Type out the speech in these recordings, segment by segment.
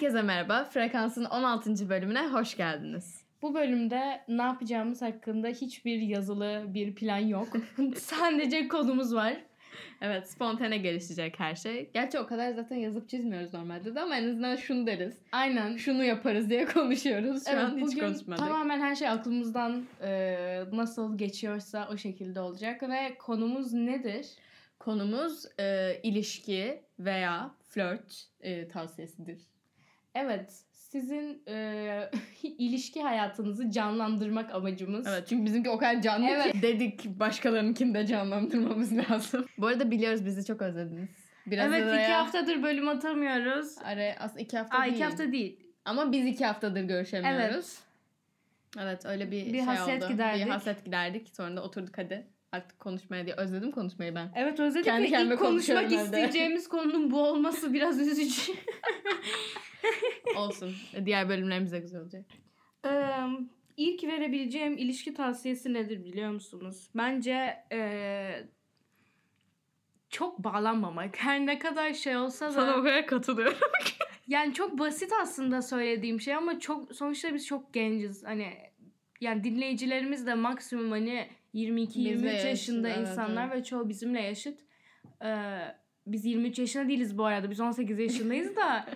Herkese merhaba. Frekansın 16. bölümüne hoş geldiniz. Bu bölümde ne yapacağımız hakkında hiçbir yazılı bir plan yok. Sadece konumuz var. Evet spontane gelişecek her şey. Gerçi o kadar zaten yazıp çizmiyoruz normalde de ama en azından şunu deriz. Aynen. Şunu yaparız diye konuşuyoruz. Şu evet, an hiç konuşmadık. tamamen her şey aklımızdan e, nasıl geçiyorsa o şekilde olacak. Ve konumuz nedir? Konumuz e, ilişki veya flört e, tavsiyesidir. Evet, sizin e, ilişki hayatınızı canlandırmak amacımız. Evet çünkü bizimki o kadar canlı Evet. ki dedik başkalarınkini de canlandırmamız lazım. Bu arada biliyoruz bizi çok özlediniz. Biraz evet, araya, iki haftadır bölüm atamıyoruz. Araya, aslında iki hafta Aa, değil. iki hafta değil. Ama biz iki haftadır görüşemiyoruz. Evet. Evet öyle bir, Bir şey hasret oldu. giderdik. Bir hasret giderdik. Sonra da oturduk hadi artık konuşmaya diye. Özledim konuşmayı ben. Evet özledik Kendi ve ilk konuşmak isteyeceğimiz konunun bu olması biraz üzücü. Olsun. Diğer bölümlerimiz de güzel olacak. Ee, ilk verebileceğim ilişki tavsiyesi nedir biliyor musunuz? Bence ee, çok bağlanmamak. Her ne kadar şey olsa da. kadar katılıyorum. Yani çok basit aslında söylediğim şey ama çok sonuçta biz çok genciz. Hani yani dinleyicilerimiz de maksimum hani 22-23 Bizle yaşıt, yaşında evet, insanlar evet. ve çoğu bizimle yaşıt. Ee, biz 23 yaşında değiliz bu arada. Biz 18 yaşındayız da.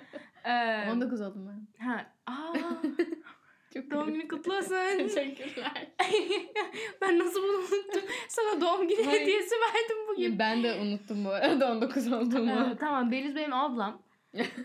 ee, 19 oldum ben. ha, aa, Çok doğum günü kutlu olsun. Teşekkürler. ben nasıl bunu unuttum? Sana doğum günü Hayır. hediyesi verdim bugün. ben de unuttum bu arada 19 olduğumu. Ee, tamam Beliz benim ablam.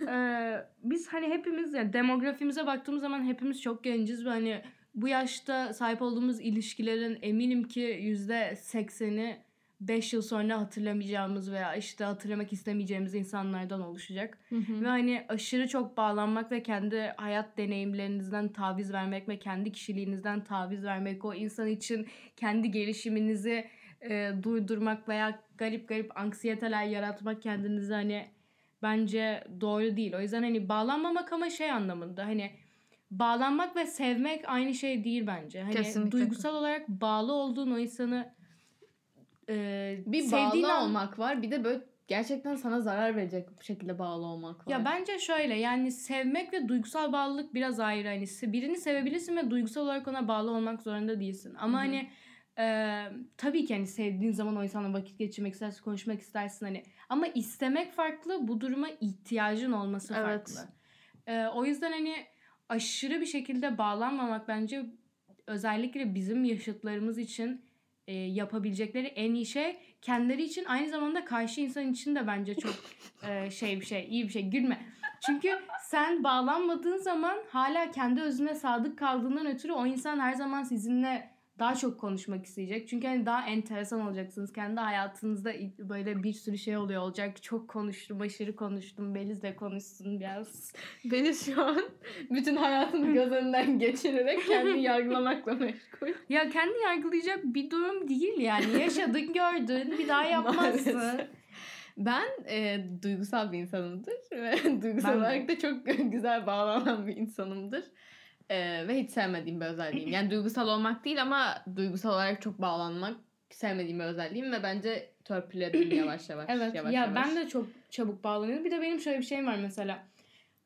Ee, biz hani hepimiz yani demografimize baktığımız zaman hepimiz çok genciz ve hani bu yaşta sahip olduğumuz ilişkilerin eminim ki yüzde sekseni 5 yıl sonra hatırlamayacağımız veya işte hatırlamak istemeyeceğimiz insanlardan oluşacak. Ve hani aşırı çok bağlanmak ve kendi hayat deneyimlerinizden taviz vermek ve kendi kişiliğinizden taviz vermek o insan için kendi gelişiminizi e, duydurmak veya garip garip anksiyeteler yaratmak kendinize hani bence doğru değil. O yüzden hani bağlanmamak ama şey anlamında hani bağlanmak ve sevmek aynı şey değil bence. Hani Kesinlikle. duygusal olarak bağlı olduğun o insanı e, Bir sevdiğin bağlı an- olmak var. Bir de böyle gerçekten sana zarar verecek bu şekilde bağlı olmak var. Ya bence şöyle yani sevmek ve duygusal bağlılık biraz ayrı. Hani birini sevebilirsin ve duygusal olarak ona bağlı olmak zorunda değilsin. Ama Hı hı. hani e, tabii ki hani sevdiğin zaman o insanla vakit geçirmek istersin, konuşmak istersin hani. Ama istemek farklı, bu duruma ihtiyacın olması Evet. farklı. E, o yüzden hani aşırı bir şekilde bağlanmamak bence özellikle bizim yaşıtlarımız için e, yapabilecekleri en iyi şey kendileri için aynı zamanda karşı insan için de bence çok e, şey bir şey iyi bir şey gülme. Çünkü sen bağlanmadığın zaman hala kendi özüne sadık kaldığından ötürü o insan her zaman sizinle daha çok konuşmak isteyecek. Çünkü hani daha enteresan olacaksınız. Kendi hayatınızda böyle bir sürü şey oluyor olacak. Çok konuştum, aşırı konuştum. Beliz de konuşsun biraz. Beni şu an bütün hayatını göz önünden geçirerek kendini yargılamakla meşgul. Ya kendi yargılayacak bir durum değil yani. Yaşadın, gördün, bir daha yapmazsın. Maalesef. Ben e, duygusal bir insanımdır ve duygusal Ben olarak da çok güzel bağlanan bir insanımdır. E, ve hiç sevmediğim bir özelliğim. Yani duygusal olmak değil ama duygusal olarak çok bağlanmak sevmediğim bir özelliğim ve bence törpüledim yavaş yavaş. Evet yavaş ya yavaş. ben de çok çabuk bağlanıyorum. Bir de benim şöyle bir şeyim var mesela.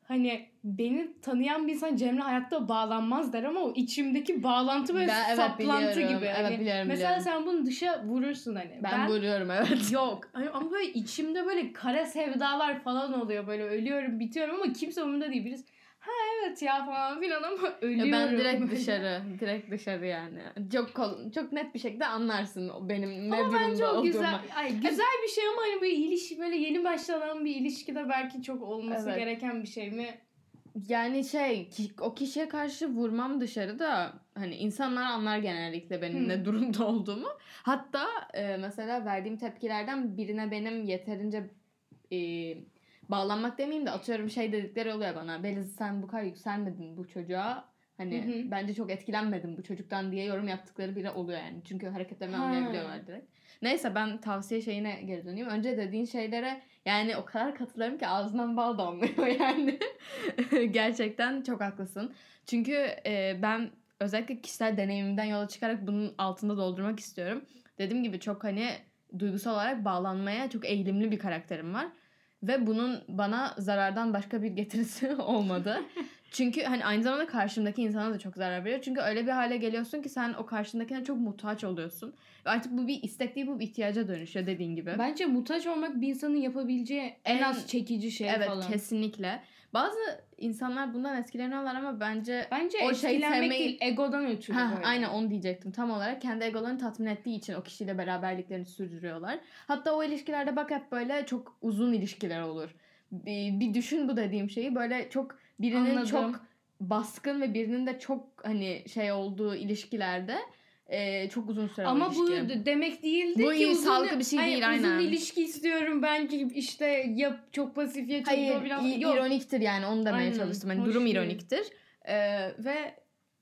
Hani beni tanıyan bir insan Cemre hayatta bağlanmaz der ama o içimdeki bağlantı böyle Ben- evet, saplantı biliyorum. gibi. Evet, Hani biliyorum, Mesela biliyorum. sen bunu dışa vurursun hani. ben, vuruyorum evet. Yok. Hani ama böyle içimde böyle kara sevdalar falan oluyor. Böyle ölüyorum, bitiyorum ama kimse umurumda değil. Birisi ha evet ya falan filan ama ölüyorum. Ya ben direkt dışarı, direkt dışarı yani. Çok kol- çok net bir şekilde anlarsın benim ne Ama durumda bence o güzel, ay, güzel bir şey ama hani böyle ilişki böyle yeni başlanan bir ilişkide belki çok olması Evet. gereken bir şey mi? Yani şey o kişiye karşı vurmam dışarı da hani insanlar anlar genellikle benim Hı. ne durumda olduğumu. Hatta e, mesela verdiğim tepkilerden birine benim yeterince e, bağlanmak demeyeyim de atıyorum şey dedikleri oluyor bana. Beliz sen bu kadar yükselmedin bu çocuğa. Hani Hı hı. bence çok etkilenmedim bu çocuktan diye yorum yaptıkları biri oluyor yani. Çünkü hareketlerimi Ha. anlayabiliyorlar direkt. Neyse ben tavsiye şeyine geri döneyim. Önce dediğin şeylere yani o kadar katılıyorum ki ağzından bal damlıyor yani. Gerçekten çok haklısın. Çünkü e, ben özellikle kişisel deneyimimden yola çıkarak bunun altında doldurmak istiyorum. Dediğim gibi çok hani duygusal olarak bağlanmaya çok eğilimli bir karakterim var. Ve bunun bana zarardan başka bir getirisi olmadı. Çünkü hani aynı zamanda karşımdaki insana da çok zarar veriyor. Çünkü öyle bir hale geliyorsun ki sen o karşındakine çok muhtaç oluyorsun. Ve artık bu bir istek değil bu bir ihtiyaca dönüşüyor dediğin gibi. Bence muhtaç olmak bir insanın yapabileceği en, En- az çekici şey evet falan. kesinlikle. Bazı insanlar bundan etkileniyorlar ama bence Bence O şey sevmeyi- değil, egodan ötürü Ha, böyle. aynen onu diyecektim. Tam olarak kendi egolarını tatmin ettiği için o kişiyle beraberliklerini sürdürüyorlar. Hatta o ilişkilerde bak hep böyle çok uzun ilişkiler olur. Bir, bir düşün bu dediğim şeyi böyle çok birinin Anladım. çok baskın ve birinin de çok hani şey olduğu ilişkilerde e, çok uzun süre o Ama bu ilişki. d- demek değildi Bu ki uzun, bir şey Hayır, değil, Uzun aynen. ilişki istiyorum ben ki işte ya çok pasif ya çok Hayır, i- Yok. ironiktir yani onu demeye Aynen, çalıştım. Hoş durum değil. ironiktir. Ee, ve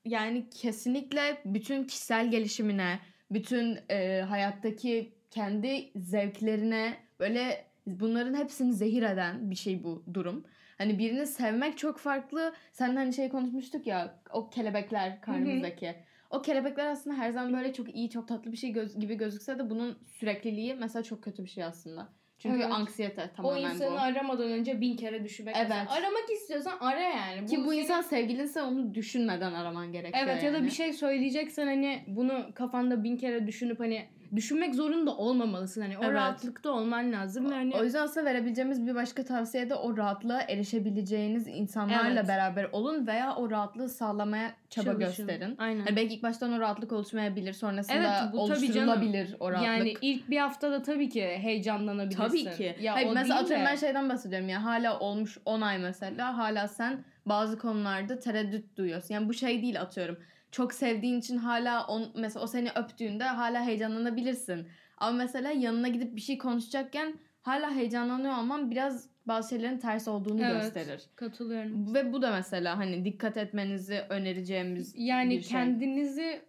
yani kesinlikle bütün kişisel gelişimine, bütün e, hayattaki kendi zevklerine böyle bunların hepsini zehir eden bir şey bu durum. Hani birini sevmek çok farklı. Sen hani şey konuşmuştuk ya o kelebekler karnımızdaki. O kelebekler aslında her zaman böyle çok iyi, çok tatlı bir şey göz, gibi gözükse de bunun sürekliliği mesela çok kötü bir şey aslında. Çünkü Evet. anksiyete O tamamen insanı bu. aramadan önce bin kere düşünmek. Evet. mesela. Aramak istiyorsan ara yani. Ki bu senin- insan sevgilinse onu düşünmeden araman gerekiyor Evet ya da yani. bir şey söyleyeceksen hani bunu kafanda bin kere düşünüp hani düşünmek zorunda olmamalısın. Hani o Evet. rahatlıkta olman lazım. ve hani O yüzden aslında verebileceğimiz bir başka tavsiye de o rahatlığa erişebileceğiniz insanlarla Evet. beraber olun veya o rahatlığı sağlamaya çaba çalışın. gösterin. Aynen. Hani belki ilk baştan o rahatlık oluşmayabilir. Sonrasında Evet, bu tabii canım. oluşturulabilir o rahatlık. Yani ilk bir haftada tabii ki heyecanlanabilirsin. Tabii ki. Ya Hayır, mesela atıyorum de- ben şeyden bahsediyorum ya hala olmuş 10 ay mesela hala sen bazı konularda tereddüt duyuyorsun. Yani bu şey değil atıyorum. Çok sevdiğin için hala on, mesela o seni öptüğünde hala heyecanlanabilirsin. Ama mesela yanına gidip bir şey konuşacakken hala heyecanlanıyor olman biraz bazı şeylerin ters olduğunu Evet. gösterir. Katılıyorum. Ve bu da mesela hani dikkat etmenizi önereceğimiz Yani bir şey. kendinizi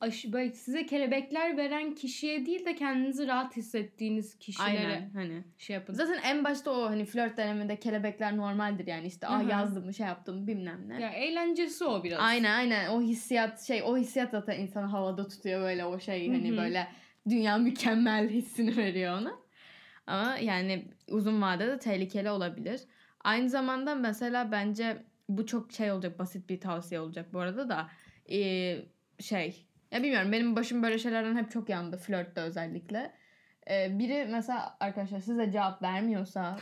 aşı, böyle size kelebekler veren kişiye değil de kendinizi rahat hissettiğiniz kişilere Aynen hani. şey yapın. Zaten en başta o hani flört döneminde kelebekler normaldir yani işte Hı ah yazdım şey yaptım bilmem ne. Ya eğlencesi o biraz. Aynen aynen o hissiyat şey o hissiyat zaten insanı havada tutuyor böyle o şey hani Hı hı. böyle dünya mükemmel hissini veriyor ona. Ama yani uzun vadede tehlikeli olabilir. Aynı zamanda mesela bence bu çok şey olacak basit bir tavsiye olacak bu arada da ee, şey ya bilmiyorum benim başım böyle şeylerden hep çok yandı flörtte özellikle. Ee, biri mesela arkadaşlar size cevap vermiyorsa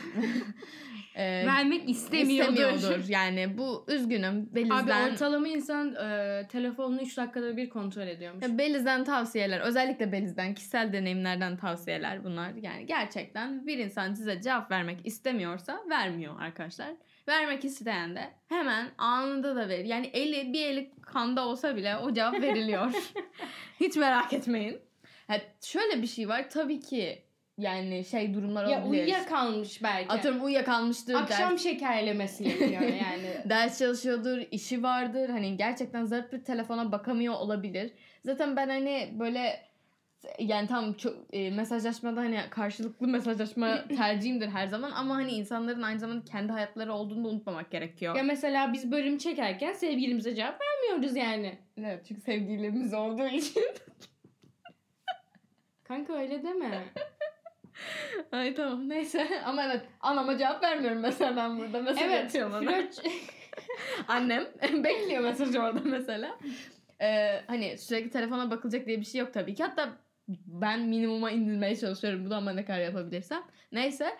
e, Vermek istemiyordur. istemiyordur. Yani bu üzgünüm Abi Beliz'den ortalama insan e, telefonunu 3 dakikada bir kontrol ediyormuş. Ya Beliz'den tavsiyeler, özellikle Beliz'den kişisel deneyimlerden tavsiyeler bunlar. Yani gerçekten bir insan size cevap vermek istemiyorsa vermiyor arkadaşlar. Vermek isteyen de hemen anında da verir. Yani eli bir eli kanda olsa bile o cevap veriliyor. Hiç merak etmeyin. Ha, şöyle bir şey var tabii ki yani şey durumlar ya olabilir. uyuyakalmış belki. Atıyorum uyuyakalmıştır. Akşam ders, şekerlemesi yapıyor yani. ders çalışıyordur, işi vardır. Hani gerçekten zırt bir telefona bakamıyor olabilir. Zaten ben hani böyle yani tam çok e, mesajlaşmada hani karşılıklı mesajlaşma tercihimdir her zaman ama hani insanların aynı zamanda kendi hayatları olduğunu da unutmamak gerekiyor. ya mesela biz bölüm çekerken sevgilimize cevap vermiyoruz yani. Evet çünkü sevgilimiz olduğu için. Kanka öyle deme. Ay tamam neyse ama evet anama cevap vermiyorum mesela ben burada mesaj evet. atıyor bana. Flört Annem bekliyor mesajı orada mesela. Ee, hani sürekli telefona bakılacak diye bir şey yok tabii ki. Hatta ben minimuma indirmeye çalışıyorum. Bu da ama ne kadar yapabilirsem. Neyse.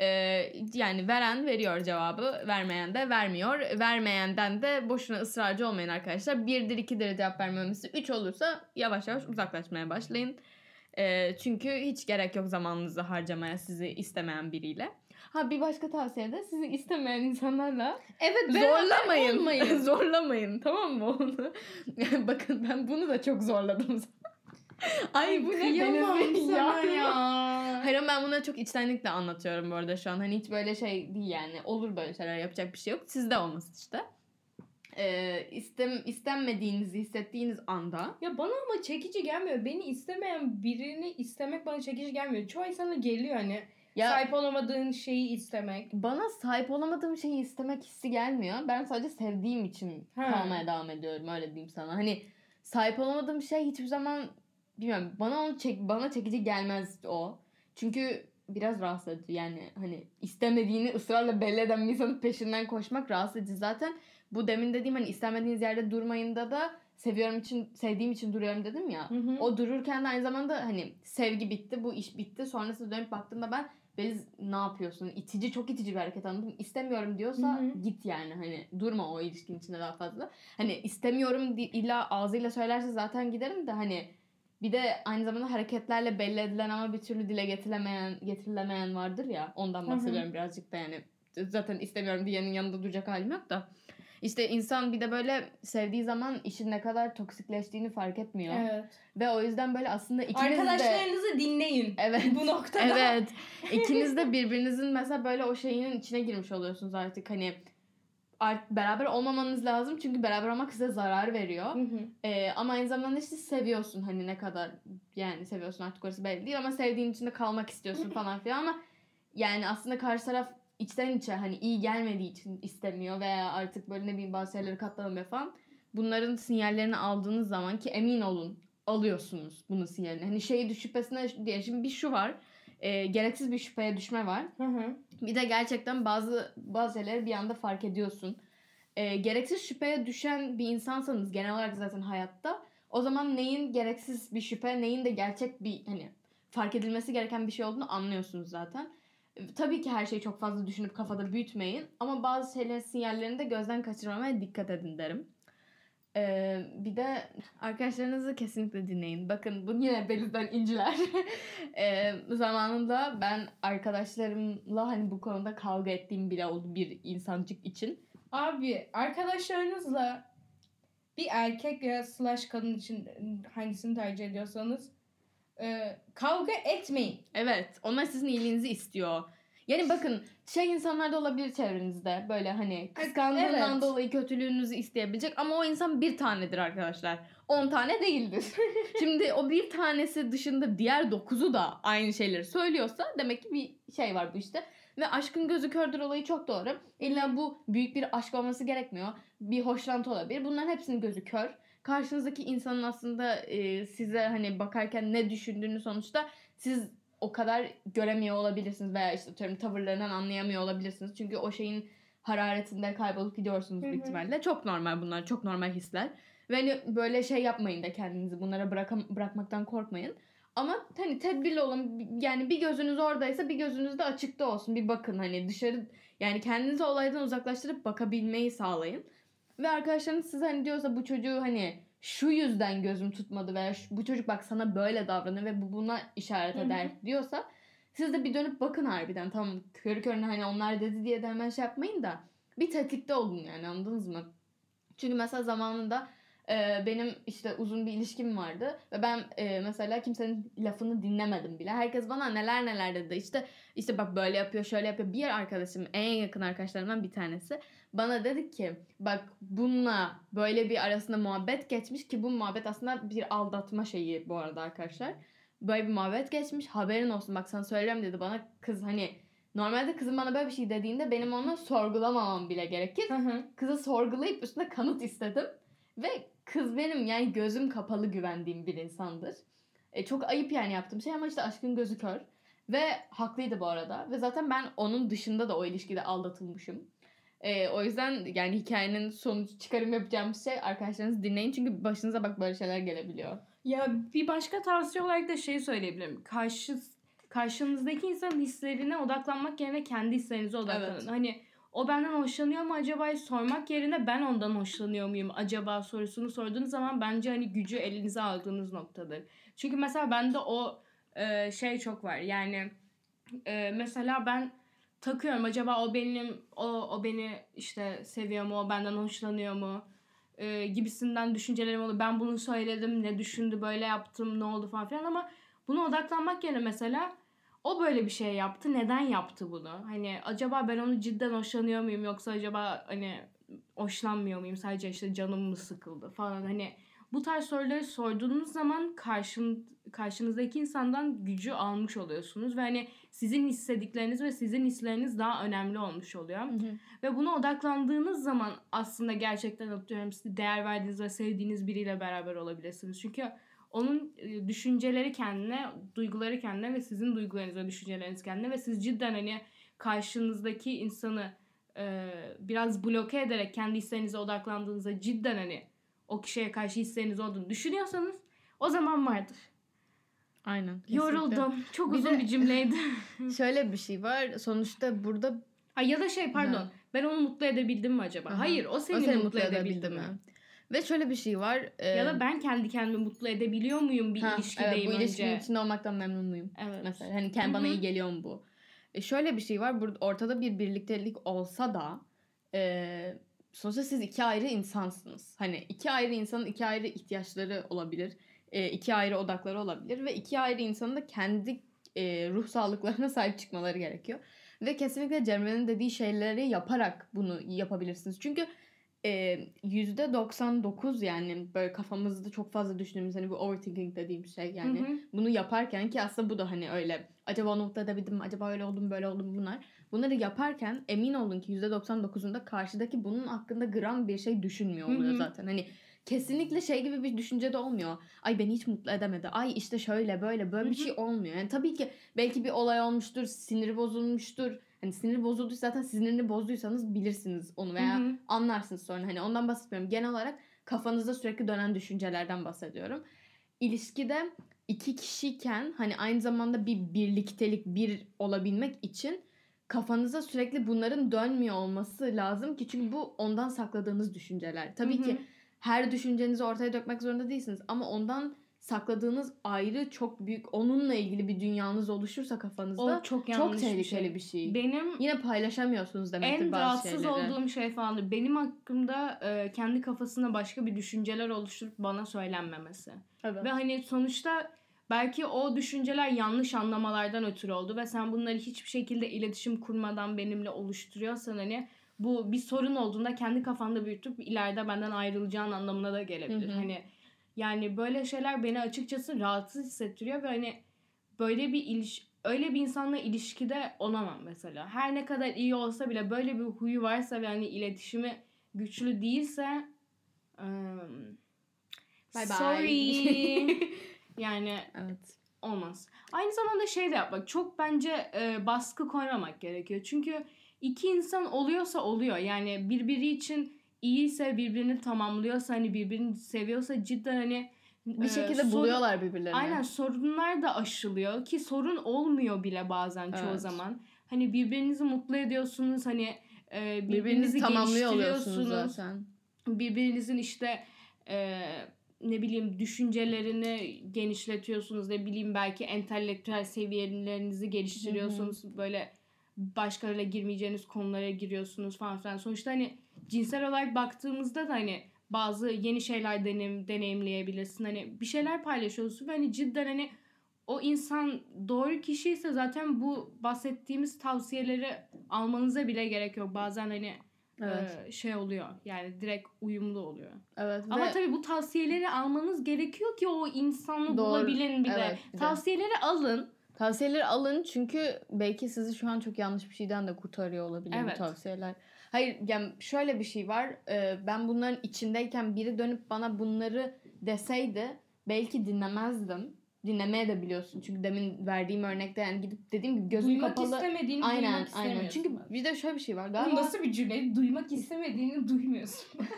Ee, yani veren veriyor cevabı. Vermeyen de vermiyor. Vermeyenden de boşuna ısrarcı olmayın arkadaşlar. Birdir ikidir cevap vermemesi. Üç olursa yavaş yavaş uzaklaşmaya başlayın. Ee, çünkü hiç gerek yok zamanınızı harcamaya sizi istemeyen biriyle. Ha bir başka tavsiye de sizi istemeyen insanlarla Evet zorlamayın. olmayın. zorlamayın tamam mı onu? Bakın ben bunu da çok zorladım. Ay bu ne sana ya. ya. Hayır ben bunu çok içtenlikle anlatıyorum bu arada şu an. Hani hiç böyle şey değil yani. Olur böyle şeyler yapacak bir şey yok. Sizde olmasın işte. Ee, istem, istenmediğinizi hissettiğiniz anda Ya bana ama çekici gelmiyor. Beni istemeyen birini istemek bana çekici gelmiyor. Çoğu insana geliyor hani. ya Sahip olamadığın şeyi istemek. bana sahip olamadığım şeyi istemek hissi gelmiyor. Ben sadece sevdiğim için Ha. kalmaya devam ediyorum öyle diyeyim sana. Hani sahip olamadığım şey hiçbir zaman bilmiyorum bana onu çek bana çekici gelmez o. Çünkü biraz rahatsız edici. Yani hani istemediğini ısrarla belli eden bir insanın peşinden koşmak rahatsız edici. Zaten bu demin dediğim hani istemediğiniz yerde durmayında da seviyorum için sevdiğim için duruyorum dedim ya. Hı hı. O dururken de aynı zamanda hani sevgi bitti, bu iş bitti. Sonrasında dönüp baktığımda ben Beliz ne yapıyorsun? İtici, çok itici bir hareket anladım. İstemiyorum diyorsa Hı hı. git yani. Hani durma o ilişkinin içinde daha fazla. Hani istemiyorum illa ağzıyla söylerse zaten giderim de hani bir de aynı zamanda hareketlerle belli edilen ama bir türlü dile getirilemeyen, getirilemeyen vardır ya. Ondan bahsediyorum birazcık da yani. Zaten istemiyorum diyenin yanında duracak halim yok da. İşte insan bir de böyle sevdiği zaman işin ne kadar toksikleştiğini fark etmiyor. Evet. Ve o yüzden böyle aslında ikiniz de... Arkadaşlarınızı dinleyin. Evet. Bu noktada. Evet. İkiniz de birbirinizin mesela böyle o şeyinin içine girmiş oluyorsunuz artık. Hani beraber olmamanız lazım çünkü beraber olmak size zarar veriyor. Hı hı. Ee, ama aynı zamanda işte seviyorsun hani ne kadar yani seviyorsun artık orası belli değil ama sevdiğin için de kalmak istiyorsun falan filan ama yani aslında karşı taraf içten içe hani iyi gelmediği için istemiyor veya artık böyle ne bileyim bazı şeyleri katlanamıyor falan. Bunların sinyallerini aldığınız zaman ki emin olun alıyorsunuz bunun sinyalini. Hani şeyi şüphesine diye şimdi bir şu var. E, gereksiz bir şüpheye düşme var. Hı hı. Bir de gerçekten bazı bazı şeyleri bir anda fark ediyorsun. Ee, gereksiz şüpheye düşen bir insansanız genel olarak zaten hayatta o zaman neyin gereksiz bir şüphe, neyin de gerçek bir hani fark edilmesi gereken bir şey olduğunu anlıyorsunuz zaten. Ee, Tabii ki her şeyi çok fazla düşünüp kafada büyütmeyin ama bazı şeylerin sinyallerini de gözden kaçırmamaya dikkat edin derim. Ee, bir de arkadaşlarınızı kesinlikle dinleyin. Bakın bu yine belirten inciler. Ee, zamanında ben arkadaşlarımla hani bu konuda kavga ettiğim bile oldu bir insancık için. Abi arkadaşlarınızla bir erkek ya slash kadın için hangisini tercih ediyorsanız e, kavga etmeyin. Evet, onlar sizin iyiliğinizi istiyor. Yani bakın şey insanlar da olabilir çevrenizde böyle hani kıskandığından Evet. dolayı kötülüğünüzü isteyebilecek ama o insan bir tanedir arkadaşlar. 10 tane değildir. Şimdi o bir tanesi dışında diğer dokuzu da aynı şeyleri söylüyorsa demek ki bir şey var bu işte. Ve aşkın gözü kördür olayı çok doğru. İlla bu büyük bir aşk olması gerekmiyor. Bir hoşlantı olabilir. Bunların hepsinin gözü kör. Karşınızdaki insanın aslında e, size hani bakarken ne düşündüğünü sonuçta siz o kadar göremiyor olabilirsiniz veya işte atıyorum tavırlarından anlayamıyor olabilirsiniz. Çünkü o şeyin hararetinde kaybolup gidiyorsunuz büyük ihtimalle. Çok normal bunlar. Çok normal hisler. Ve hani böyle şey yapmayın da kendinizi bunlara bırakam- bırakmaktan korkmayın. Ama hani tedbirli olun. Yani bir gözünüz oradaysa bir gözünüz de açıkta olsun. Bir bakın hani dışarı yani kendinizi olaydan uzaklaştırıp bakabilmeyi sağlayın. Ve arkadaşlarınız size hani diyorsa bu çocuğu hani şu yüzden gözüm tutmadı veya şu- bu çocuk bak sana böyle davranıyor ve bu buna işaret eder diyorsa siz de bir dönüp bakın harbiden tamam körü körüne hani onlar dedi diye de hemen şey yapmayın da bir tetikte olun yani anladınız mı? Çünkü mesela zamanında e, benim işte uzun bir ilişkim vardı ve ben e, mesela kimsenin lafını dinlemedim bile. Herkes bana neler neler dedi. İşte işte bak böyle yapıyor, şöyle yapıyor. Bir arkadaşım, en yakın arkadaşlarımdan bir tanesi bana dedi ki bak bununla böyle bir arasında muhabbet geçmiş ki bu muhabbet aslında bir aldatma şeyi bu arada arkadaşlar. Böyle bir muhabbet geçmiş. Haberin olsun bak sana söylüyorum dedi bana kız hani normalde kızım bana böyle bir şey dediğinde benim onu sorgulamamam bile gerekir Hı hı. kızı sorgulayıp üstüne kanıt istedim. Ve kız benim yani gözüm kapalı güvendiğim bir insandır. E, çok ayıp yani yaptığım şey ama işte aşkın gözü kör. Ve haklıydı bu arada. Ve zaten ben onun dışında da o ilişkide aldatılmışım. E, o yüzden yani hikayenin sonuç çıkarım yapacağım şey arkadaşlarınızı dinleyin. Çünkü başınıza bak böyle şeyler gelebiliyor. Ya bir başka tavsiye olarak da şey söyleyebilirim. Karşı karşınızdaki insanın hislerine odaklanmak yerine kendi hislerinize odaklanın. Evet. Hani o benden hoşlanıyor mu acaba sormak yerine ben ondan hoşlanıyor muyum acaba sorusunu sorduğunuz zaman bence hani gücü elinize aldığınız noktadır. Çünkü mesela bende o e, şey çok var. Yani e, mesela ben takıyorum acaba o benim o, o beni işte seviyor mu o benden hoşlanıyor mu e, gibisinden düşüncelerim oluyor. Ben bunu söyledim ne düşündü böyle yaptım ne oldu falan filan ama buna odaklanmak yerine mesela o böyle bir şey yaptı neden yaptı bunu? Hani acaba ben onu cidden hoşlanıyor muyum yoksa acaba hani hoşlanmıyor muyum sadece işte canım mı sıkıldı falan hani bu tarz soruları sorduğunuz zaman karşın, karşınızdaki insandan gücü almış oluyorsunuz ve hani sizin hissedikleriniz ve sizin hisleriniz daha önemli olmuş oluyor. Ve buna odaklandığınız zaman aslında gerçekten atıyorum değer verdiğiniz ve sevdiğiniz biriyle beraber olabilirsiniz. Çünkü onun e, düşünceleri kendine, duyguları kendine ve sizin duygularınız ve düşünceleriniz kendine ve siz cidden hani karşınızdaki insanı e, biraz bloke ederek kendi hislerinize odaklandığınızda cidden hani o kişiye karşı hisleriniz olduğunu düşünüyorsanız o zaman vardır. Aynen. kesinlikle. Yoruldum. Çok Bir uzun de- bir cümleydi. Şöyle bir şey var. Sonuçta burada ha, ya da şey pardon. Ha. Ben onu mutlu edebildim mi acaba? Aha. Hayır o seni, o seni mutlu, edebildi mi? Ve şöyle bir şey var. e, Ya da ben kendi kendimi mutlu edebiliyor muyum bir ha, ilişkideyim evet, bu önce? ilişkinin içinde olmaktan memnun muyum? Evet. Mesela hani kendi bana iyi geliyor mu bu? E şöyle bir şey var. Burada ortada bir birliktelik olsa da e, sonuçta siz iki ayrı insansınız. Hani iki ayrı insanın iki ayrı ihtiyaçları olabilir. E, iki ayrı odakları olabilir ve iki ayrı insanın da kendi e, ruh sağlıklarına sahip çıkmaları gerekiyor. Ve kesinlikle Cemre'nin dediği şeyleri yaparak bunu yapabilirsiniz. Çünkü e, %99 yani böyle kafamızda çok fazla düşündüğümüz hani bu overthinking dediğim şey yani Hı hı. bunu yaparken ki aslında bu da hani öyle acaba onu mutlu edebildim mi acaba öyle oldum böyle oldum bunlar. Bunları yaparken emin olun ki %99'unda karşıdaki bunun hakkında gram bir şey düşünmüyor oluyor Hı hı. zaten. Hani kesinlikle şey gibi bir düşünce de olmuyor. Ay beni hiç mutlu edemedi. Ay işte şöyle böyle böyle bir Hı hı. şey olmuyor. Yani tabii ki belki bir olay olmuştur, siniri bozulmuştur. Hani sinir bozulduysa zaten sinirini bozduysanız bilirsiniz onu veya Hı hı. anlarsınız sonra. Hani ondan bahsetmiyorum. Genel olarak kafanızda sürekli dönen düşüncelerden bahsediyorum. İlişkide iki kişiyken hani aynı zamanda bir birliktelik bir olabilmek için kafanıza sürekli bunların dönmüyor olması lazım ki çünkü bu ondan sakladığınız düşünceler. Tabii Hı hı. ki her düşüncenizi ortaya dökmek zorunda değilsiniz ama ondan sakladığınız ayrı çok büyük onunla ilgili bir dünyanız oluşursa kafanızda o çok çok tehlikeli bir şey. bir şey. Benim Yine paylaşamıyorsunuz demektir en bazı rahatsız şeyleri. olduğum şey falandır. Benim hakkımda e, kendi kafasında başka bir düşünceler oluşturup bana söylenmemesi. Evet. Ve hani sonuçta belki o düşünceler yanlış anlamalardan ötürü oldu ve sen bunları hiçbir şekilde iletişim kurmadan benimle oluşturuyorsan hani bu bir sorun olduğunda kendi kafanda büyütüp ileride benden ayrılacağın anlamına da gelebilir. Hı hı. Hani yani böyle şeyler beni açıkçası rahatsız hissettiriyor ve hani böyle bir iliş öyle bir insanla ilişkide olamam mesela. Her ne kadar iyi olsa bile böyle bir huyu varsa ve hani iletişimi güçlü değilse ım, Bye bye. sorry. yani evet. olmaz. Aynı zamanda şey de yapmak çok bence e, baskı koymamak gerekiyor. Çünkü iki insan oluyorsa oluyor. Yani birbiri için iyiyse birbirini tamamlıyorsa hani birbirini seviyorsa cidden hani Bir e, şekilde sorun- buluyorlar birbirlerini. Aynen sorunlar da aşılıyor ki sorun olmuyor bile bazen çoğu Evet. zaman. Hani birbirinizi mutlu ediyorsunuz hani e, Birbirinizi birbirinizi tamamlıyor oluyorsunuz zaten. birbirinizin işte e, ne bileyim düşüncelerini genişletiyorsunuz ne bileyim belki entelektüel seviyelerinizi geliştiriyorsunuz böyle başkalarıyla girmeyeceğiniz konulara giriyorsunuz falan filan sonuçta hani cinsel olarak baktığımızda da hani bazı yeni şeyler deneyim, deneyimleyebilirsin hani bir şeyler paylaşıyorsun ve hani cidden hani o insan doğru kişi ise zaten bu bahsettiğimiz tavsiyeleri almanıza bile gerek yok bazen hani Evet. ee, şey oluyor. Yani direkt uyumlu oluyor. evet. Ama ve tabii bu tavsiyeleri almanız gerekiyor ki o insanı Doğru. bulabilin bir de. Evet, de. Tavsiyeleri alın. tavsiyeleri alın çünkü belki sizi şu an çok yanlış bir şeyden de kurtarıyor olabilir Evet. bu tavsiyeler. Hayır yani şöyle bir şey var. Ee, ben bunların içindeyken biri dönüp bana bunları deseydi belki dinlemezdim. Dinlemeye de biliyorsun. Çünkü demin verdiğim örnekte yani gidip dediğim gibi gözüm duymak kapalı. istemediğini Aynen duymak aynen. istemiyorsun. Çünkü bak. bir de şöyle bir şey var. Bu Galiba nasıl bir cümle? Duymak istemediğini duymuyorsun.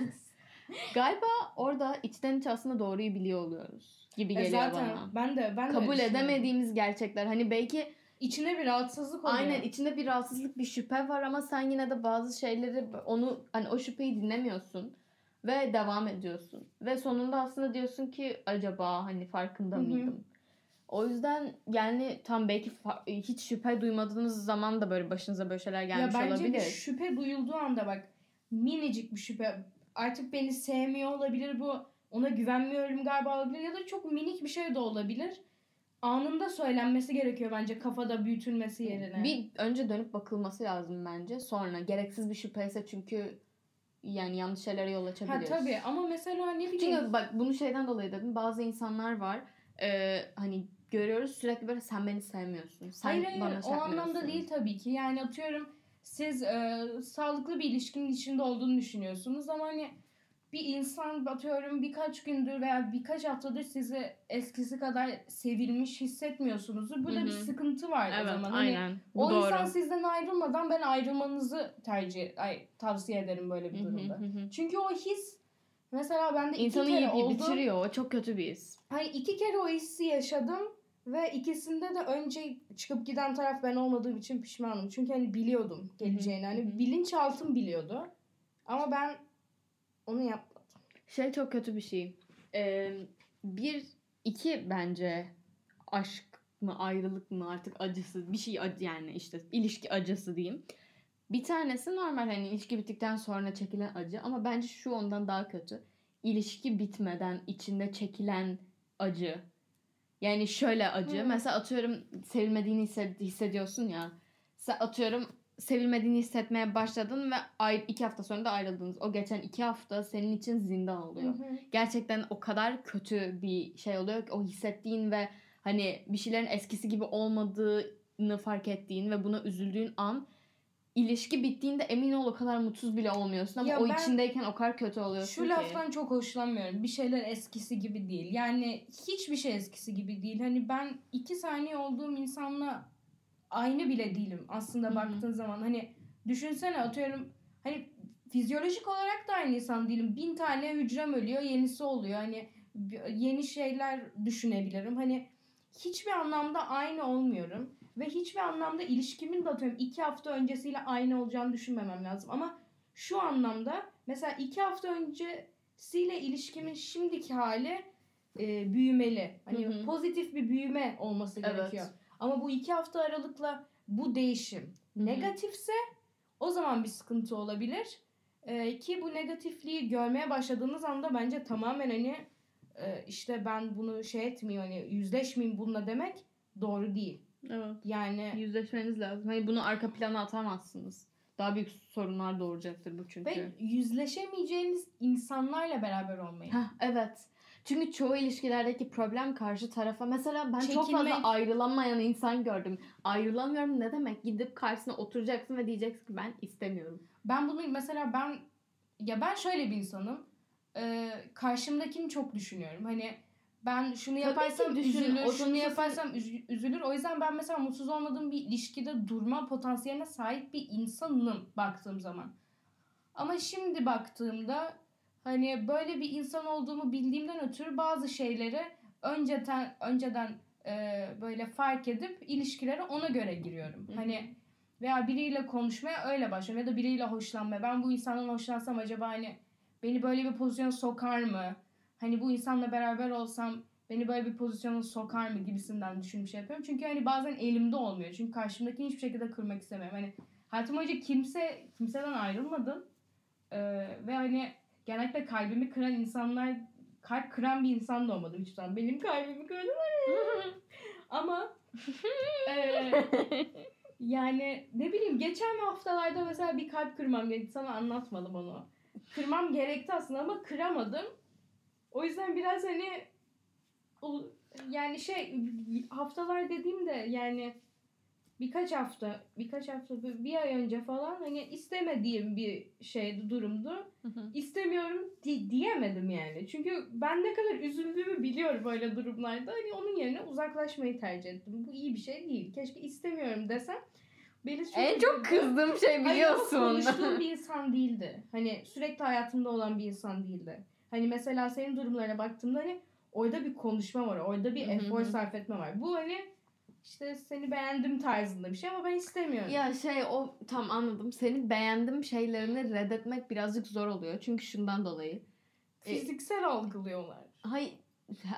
Galiba orada içten içe aslında doğruyu biliyor oluyoruz gibi E geliyor zaten bana. ben de ben de Kabul edemediğimiz gerçekler. Hani belki İçine bir rahatsızlık oluyor. aynen içinde bir rahatsızlık, bir şüphe var ama sen yine de bazı şeyleri onu hani o şüpheyi dinlemiyorsun ve devam ediyorsun. Ve sonunda aslında diyorsun ki acaba hani farkında mıydım? O yüzden yani tam belki fa- hiç şüphe duymadığınız zaman da böyle başınıza böyle şeyler ya gelmiş bence olabilir. bir şüphe duyulduğu anda bak minicik bir şüphe artık beni sevmiyor olabilir bu ona güvenmiyorum galiba olabilir ya da çok minik bir şey de olabilir. Anında söylenmesi gerekiyor bence kafada büyütülmesi yerine. Bir önce dönüp bakılması lazım bence. Sonra gereksiz bir şüpheyse çünkü yani yanlış şeylere yol ha açabilir. tabii ama mesela ne bileyim Çünkü bak bunu şeyden dolayı dedim. Bazı insanlar var. e, hani görüyoruz sürekli böyle sen beni sevmiyorsun. Sen hayır hayır bana şey o anlamda yapmıyorsun." değil tabii ki. Yani atıyorum siz e, sağlıklı bir ilişkinin içinde olduğunu düşünüyorsunuz ama hani bir insan atıyorum birkaç gündür veya birkaç haftadır sizi eskisi kadar sevilmiş hissetmiyorsunuzdur. Burada Hı bir sıkıntı var o Evet zaman. Hani aynen. Bu o doğru. insan sizden ayrılmadan ben ayrılmanızı tercih ay tavsiye ederim böyle bir durumda. hı hı. Çünkü o his mesela bende iki İnsanı kere oldu. bitiriyor. O çok kötü bir his. Hani iki kere o hissi yaşadım ve ikisinde de önce çıkıp giden taraf ben olmadığım için pişmanım. Çünkü hani biliyordum geleceğini. Hı hı. Hani bilinçaltım biliyordu. Ama ben onu yapmadım. Şey çok kötü bir şey. Ee, bir, iki bence aşk mı ayrılık mı artık acısı bir şey yani işte ilişki acısı diyeyim. Bir tanesi normal hani ilişki bittikten sonra çekilen acı ama bence şu ondan daha kötü. İlişki bitmeden içinde çekilen acı. Yani şöyle acı. Hı. Mesela atıyorum sevilmediğini hissed- hissediyorsun ya. Sen atıyorum sevilmediğini hissetmeye başladın ve ay iki hafta sonra da ayrıldınız. O geçen iki hafta senin için zindan oluyor. Gerçekten o kadar kötü bir şey oluyor ki o hissettiğin ve hani bir şeylerin eskisi gibi olmadığını fark ettiğin ve buna üzüldüğün an ilişki bittiğinde emin ol o kadar mutsuz bile olmuyorsun ama Ya o içindeyken o kadar kötü oluyorsun Şu ki. laftan çok hoşlanmıyorum. Bir şeyler eskisi gibi değil. Yani hiçbir şey eskisi gibi değil. Hani ben iki saniye olduğum insanla aynı bile değilim aslında Hı hı. baktığın zaman. Hani düşünsene atıyorum hani fizyolojik olarak da aynı insan değilim. Bin tane hücrem ölüyor yenisi oluyor. Hani yeni şeyler düşünebilirim. Hani hiçbir anlamda aynı olmuyorum. Ve hiçbir anlamda ilişkimin de atıyorum iki hafta öncesiyle aynı olacağını düşünmemem lazım. Ama şu anlamda mesela iki hafta öncesiyle ilişkimin şimdiki hali e, büyümeli. Hani Hı hı. pozitif bir büyüme olması Evet. Ama bu iki hafta aralıkla bu değişim negatifse o zaman bir sıkıntı olabilir. E, ki bu negatifliği görmeye başladığınız anda bence tamamen hani e, işte ben bunu şey etmeyeyim hani yüzleşmeyeyim bununla demek doğru değil. Evet. Yani Yüzleşmeniz lazım. Hani bunu arka plana atamazsınız. Daha büyük sorunlar doğuracaktır bu çünkü. ve yüzleşemeyeceğiniz insanlarla beraber olmayı. Heh, evet. Çünkü çoğu ilişkilerdeki problem karşı tarafa. Mesela ben çok Çekinmek. fazla ayrılamayan insan gördüm. Ayrılamıyorum ne demek? Gidip karşısına oturacaksın ve diyeceksin ki ben istemiyorum. Ben bunu mesela ben ya ben şöyle bir insanım. Ee, karşımdakini çok düşünüyorum. Hani ben şunu yaparsam üzülür, o şunu yaparsam üz- üzülür. O yüzden ben mesela mutsuz olmadığım bir ilişkide durma potansiyeline sahip bir insanım baktığım zaman. Ama şimdi baktığımda hani böyle bir insan olduğumu bildiğimden ötürü bazı şeyleri önceden önceden e, böyle fark edip ilişkilere ona göre giriyorum. Hı. Hani veya biriyle konuşmaya öyle başlıyorum ya da biriyle hoşlanmaya. Ben bu insandan hoşlansam acaba hani beni böyle bir pozisyona sokar mı? Hani bu insanla beraber olsam beni böyle bir pozisyona sokar mı gibisinden düşünüp şey yapıyorum. Çünkü hani bazen elimde olmuyor. Çünkü karşımdakini hiçbir şekilde kırmak istemiyorum. Hani hayatım boyunca kimse kimseden ayrılmadım. Ee, ve hani genellikle kalbimi kıran insanlar kalp kıran bir insan da olmadım hiçbir zaman. Benim kalbimi kırdılar. Ama e, yani ne bileyim geçen haftalarda mesela bir kalp kırmam gerekti. Sana anlatmadım onu. Kırmam gerekti aslında ama kıramadım. O yüzden biraz hani yani şey haftalar dediğimde yani birkaç hafta birkaç hafta bir ay önce falan hani istemediğim bir şeydi durumdu. İstemiyorum di- diyemedim yani. Çünkü ben ne kadar üzüldüğümü biliyorum böyle durumlarda. Hani onun yerine uzaklaşmayı tercih ettim. Bu iyi bir şey değil. Keşke istemiyorum desem. Beni çok en çok kızdığım şey Hayır, biliyorsun. konuştuğum bir insan değildi. Hani sürekli hayatımda olan bir insan değildi. Hani mesela senin durumlarına baktığımda hani orada bir konuşma var. Orada bir Hı hı efor hı. sarf etme var. Bu hani işte seni beğendim tarzında bir şey ama ben istemiyorum. Ya şey o tam anladım. Seni beğendim şeylerini reddetmek birazcık zor oluyor. Çünkü şundan dolayı. E, Fiziksel algılıyorlar. Hay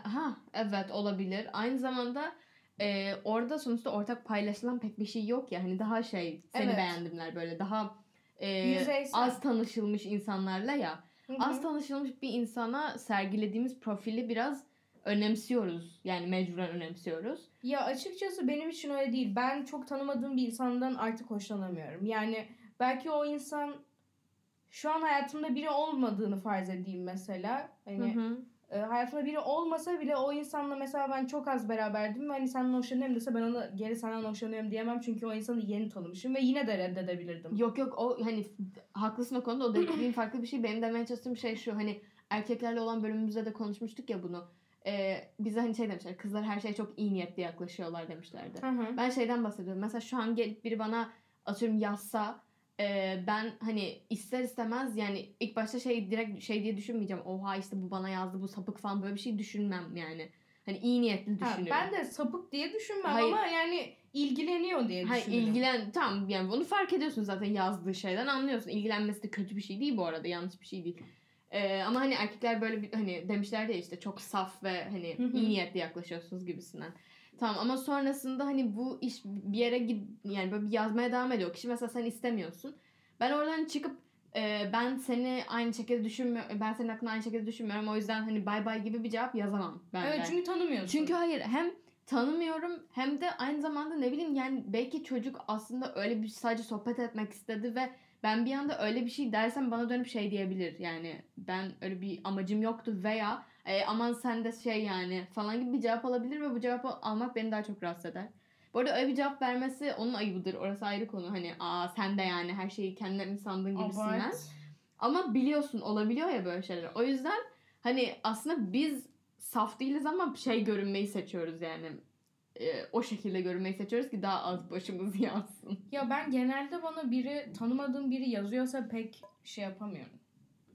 ha evet olabilir. Aynı zamanda e, orada sonuçta ortak paylaşılan pek bir şey yok ya. Hani daha şey seni Evet. beğendimler böyle daha e, Yüzeysel. az tanışılmış insanlarla ya. Hı hı. Az tanışılmış bir insana sergilediğimiz profili biraz önemsiyoruz. Yani mecburen önemsiyoruz. Ya açıkçası benim için öyle değil. Ben çok tanımadığım bir insandan artık hoşlanamıyorum. Yani belki o insan şu an hayatımda biri olmadığını farz edeyim mesela. Hani Hı hı. e, hayatımda biri olmasa bile o insanla mesela ben çok az beraberdim ve hani senden hoşlanıyorum dese ben ona geri senden hoşlanıyorum diyemem çünkü o insanı yeni tanımışım ve yine de reddedebilirdim. Yok yok o hani haklısın o konuda o dediğin farklı bir şey. Benim demeye çalıştığım şey şu hani erkeklerle olan bölümümüzde de konuşmuştuk ya bunu. Ee, bize hani şey demişler kızlar her şeye çok iyi niyetli yaklaşıyorlar demişlerdi. Hı hı. Ben şeyden bahsediyorum. Mesela şu an gelip biri bana atıyorum yazsa e, ben hani ister istemez yani ilk başta şey direkt şey diye düşünmeyeceğim. Oha işte bu bana yazdı bu sapık falan böyle bir şey düşünmem yani. Hani iyi niyetli Ha, düşünüyorum. ben de sapık diye düşünmem Hayır. ama yani ilgileniyor diye Hayır düşünüyorum. ilgilen tamam yani bunu fark ediyorsun zaten yazdığı şeyden anlıyorsun. İlgilenmesi de kötü bir şey değil bu arada yanlış bir şey değil. Ee, ama hani erkekler böyle bir hani demişler ya işte çok saf ve hani iyi niyetli yaklaşıyorsunuz gibisinden. Tamam ama sonrasında hani bu iş bir yere gid yani böyle bir yazmaya devam ediyor. Kişi mesela sen istemiyorsun. Ben oradan çıkıp e, ben seni aynı şekilde düşünmüyorum. Ben senin hakkında aynı şekilde düşünmüyorum. O yüzden hani bay bay gibi bir cevap yazamam ben Evet çünkü tanımıyorsun. Çünkü hayır hem tanımıyorum hem de aynı zamanda ne bileyim yani belki çocuk aslında öyle bir sadece sohbet etmek istedi ve ben bir anda öyle bir şey dersem bana dönüp şey diyebilir yani ben öyle bir amacım yoktu veya e, aman sen de şey yani falan gibi bir cevap alabilir ve bu cevabı almak beni daha çok rahatsız eder. Bu arada öyle bir cevap vermesi onun ayıbıdır. Orası ayrı konu. Hani aa sen de yani her şeyi kendine mi sandın gibisinden. Abart. Ama biliyorsun olabiliyor ya böyle şeyler. O yüzden hani aslında biz saf değiliz ama şey görünmeyi seçiyoruz yani. Ee, o şekilde görünmeyi seçiyoruz ki daha az başımız yansın. Ya ben genelde bana biri tanımadığım biri yazıyorsa pek şey yapamıyorum.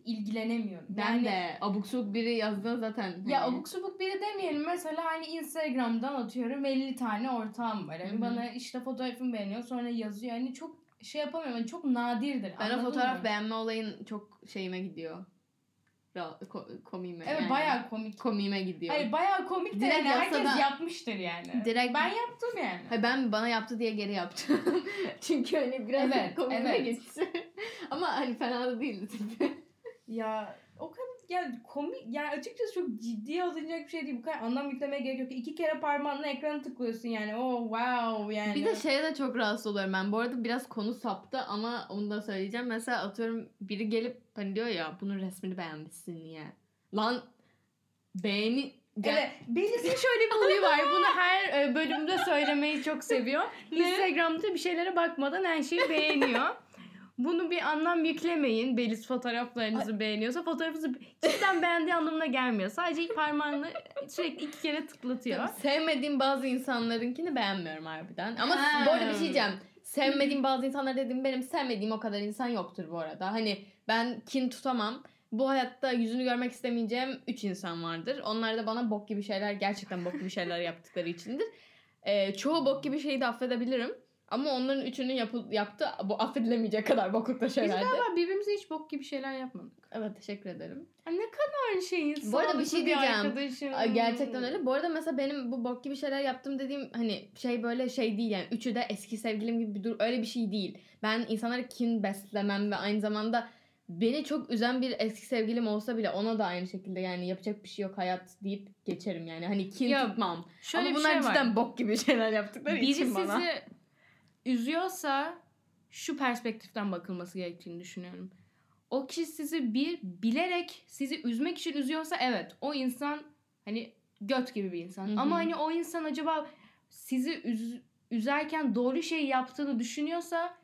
İlgilenemiyorum. Ben yani, de abuk subuk biri yazdığında zaten. Ya hani- abuk subuk biri demeyelim. Mesela hani Instagram'dan atıyorum 50 tane ortağım var. Hani Hı hı. bana işte fotoğrafımı beğeniyor sonra yazıyor. Hani çok şey yapamıyorum. Hani çok nadirdir. Ben o fotoğraf mı? beğenme olayın çok şeyime gidiyor. Ko- komiğime. Evet yani. bayağı komik. komiğime gidiyor. Hayır bayağı komik de Direkt yani herkes yapmıştır yani. Direkt- Ben yaptım yani. Hayır, ben bana yaptı diye geri yaptım. Çünkü hani biraz Evet, komiğime evet. gitti. Ama hani fena da değildi tabii. Ya o kadar ya komik ya açıkçası çok ciddiye alınacak bir şey değil. Bu kadar anlam yüklemeye gerek yok. İki kere parmağınla ekranı tıklıyorsun yani. Oh wow yani. Bir de şeye de çok rahatsız oluyorum ben. Bu arada biraz konu saptı ama onu da söyleyeceğim. Mesela atıyorum biri gelip hani diyor ya bunun resmini beğenmişsin niye? Lan beğeni... Evet. Melis'in şöyle bir huyu var. Bunu her e, bölümde söylemeyi çok seviyor. Instagram'da bir şeylere bakmadan her şeyi beğeniyor. Bunu bir anlam yüklemeyin. Belis fotoğraflarınızı beğeniyorsa fotoğrafınızı cidden beğendiği anlamına gelmiyor. Sadece parmağını sürekli iki kere tıklatıyor. Sevmediğim bazı insanlarınkini beğenmiyorum harbiden. Ama Ha. bu arada bir şey diyeceğim. Sevmediğim bazı insanlar dediğim benim sevmediğim o kadar insan yoktur bu arada. Hani ben kin tutamam. Bu hayatta yüzünü görmek istemeyeceğim 3 insan vardır. Onlar da bana bok gibi şeyler, gerçekten bok gibi şeyler yaptıkları içindir. Ee, çoğu bok gibi şeyi de affedebilirim. Ama onların üçünün yapı, yaptığı bu affedilemeyecek kadar boklukta Biz şeylerdi. galiba birbirimize hiç bok gibi şeyler yapmadık. Evet teşekkür ederim. Ya ne kadar şeyiz. Bu arada bir şey diyeceğim. Ay, Gerçekten öyle. Bu arada mesela benim bu bok gibi şeyler yaptım dediğim hani şey böyle şey değil yani. Üçü de eski sevgilim gibi bir dur öyle bir şey değil. Ben insanlara kin beslemem ve aynı zamanda beni çok üzen bir eski sevgilim olsa bile ona da aynı şekilde yani yapacak bir şey yok hayat deyip geçerim yani. Hani kin Ya, tutmam. Şöyle Ama bir bunlar şey var. cidden bok gibi şeyler yaptıkları Biri için bana. sizi üzüyorsa şu perspektiften bakılması gerektiğini düşünüyorum. O kişi sizi bir bilerek sizi üzmek için üzüyorsa evet o insan hani göt gibi bir insan. Hı hı. Ama hani o insan acaba sizi üz- üzerken doğru şey yaptığını düşünüyorsa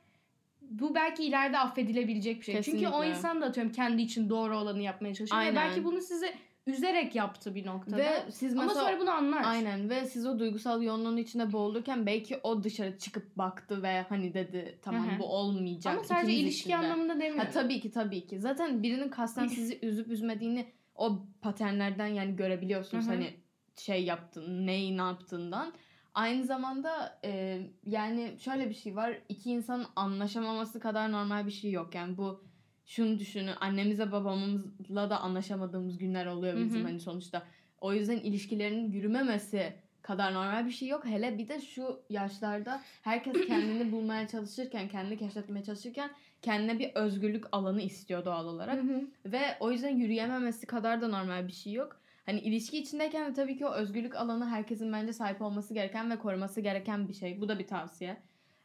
bu belki ileride affedilebilecek bir şey. Çünkü o Kesinlikle. insan da atıyorum kendi için doğru olanı yapmaya çalışıyor. Aynen. Ve belki bunu size üzerek yaptı bir noktada. Ve siz Ama mesela sonra bunu anlar. Aynen ve siz o duygusal yoğunluğun içinde boğulurken belki o dışarı çıkıp baktı ve hani dedi tamam Hı hı. bu olmayacak. Ama sadece ikimiz ilişki için de. anlamında demiyorum. Ha, tabii ki tabii ki. Zaten birinin kasten sizi üzüp üzmediğini o paternlerden yani görebiliyorsunuz. Hı hı. Hani şey yaptın, neyi ne yaptığından. Aynı zamanda e, yani şöyle bir şey var. iki insanın anlaşamaması kadar normal bir şey yok. Yani bu şunu düşünün. Annemizle babamızla da anlaşamadığımız günler oluyor bizim hı. hani sonuçta. O yüzden ilişkilerin yürümemesi kadar normal bir şey yok. Hele bir de şu yaşlarda herkes kendini bulmaya çalışırken, kendini keşfetmeye çalışırken kendine bir özgürlük alanı istiyor doğal olarak. Hı hı. Ve o yüzden yürüyememesi kadar da normal bir şey yok. Hani ilişki içindeyken de tabii ki o özgürlük alanı herkesin bence sahip olması gereken ve koruması gereken bir şey. Bu da bir tavsiye.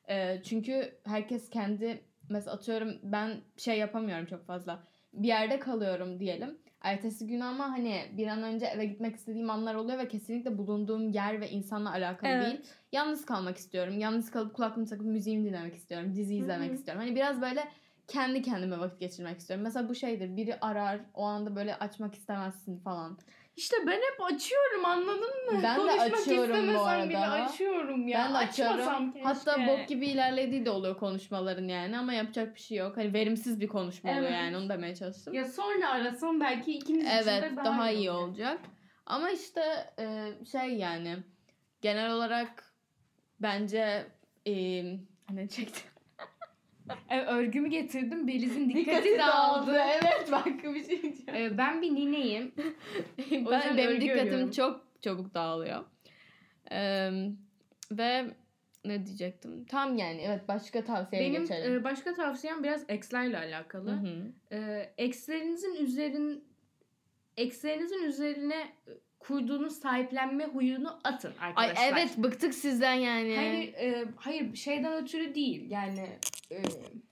Ee, çünkü herkes kendi mesela atıyorum ben şey yapamıyorum çok fazla. Bir yerde kalıyorum diyelim. Ertesi gün ama hani bir an önce eve gitmek istediğim anlar oluyor ve kesinlikle bulunduğum yer ve insanla alakalı Evet. değil. Yalnız kalmak istiyorum. Yalnız kalıp kulaklığımı takıp müziğimi dinlemek istiyorum. Dizi izlemek Hı hı. istiyorum. Hani biraz böyle kendi kendime vakit geçirmek istiyorum. Mesela bu şeydir. Biri arar, o anda böyle açmak istemezsin falan. İşte ben hep açıyorum anladın mı? Ben de Konuşmak açıyorum bu istemesem bile arada. açıyorum ya. ben de açıyorum. Keşke. Hatta bok gibi ilerlediği de oluyor konuşmaların yani ama yapacak bir şey yok. Hani verimsiz bir konuşma oluyor Evet. yani onu demeye çalıştım. Ya sonra arasam belki ikimiz için Evet de daha, iyi olur. olacak. Ama işte e, şey yani genel olarak bence e, ne çektim? E, örgümü getirdim. Beliz'in dikkati dağıldı. Evet bak bir şey diyeceğim. E, ben bir nineyim. Ben, benim dikkatim örüyorum. çok çabuk dağılıyor. E, ve ne diyecektim? Tam yani evet başka tavsiyeye Benim geçelim. e, başka tavsiyem biraz ekslerle alakalı. Hı hı. e, ekslerinizin üzerin ekslerinizin üzerine kurduğunuz sahiplenme huyunu atın Ay arkadaşlar. evet bıktık sizden yani. Hayır, e, hayır şeyden ötürü değil. Yani e,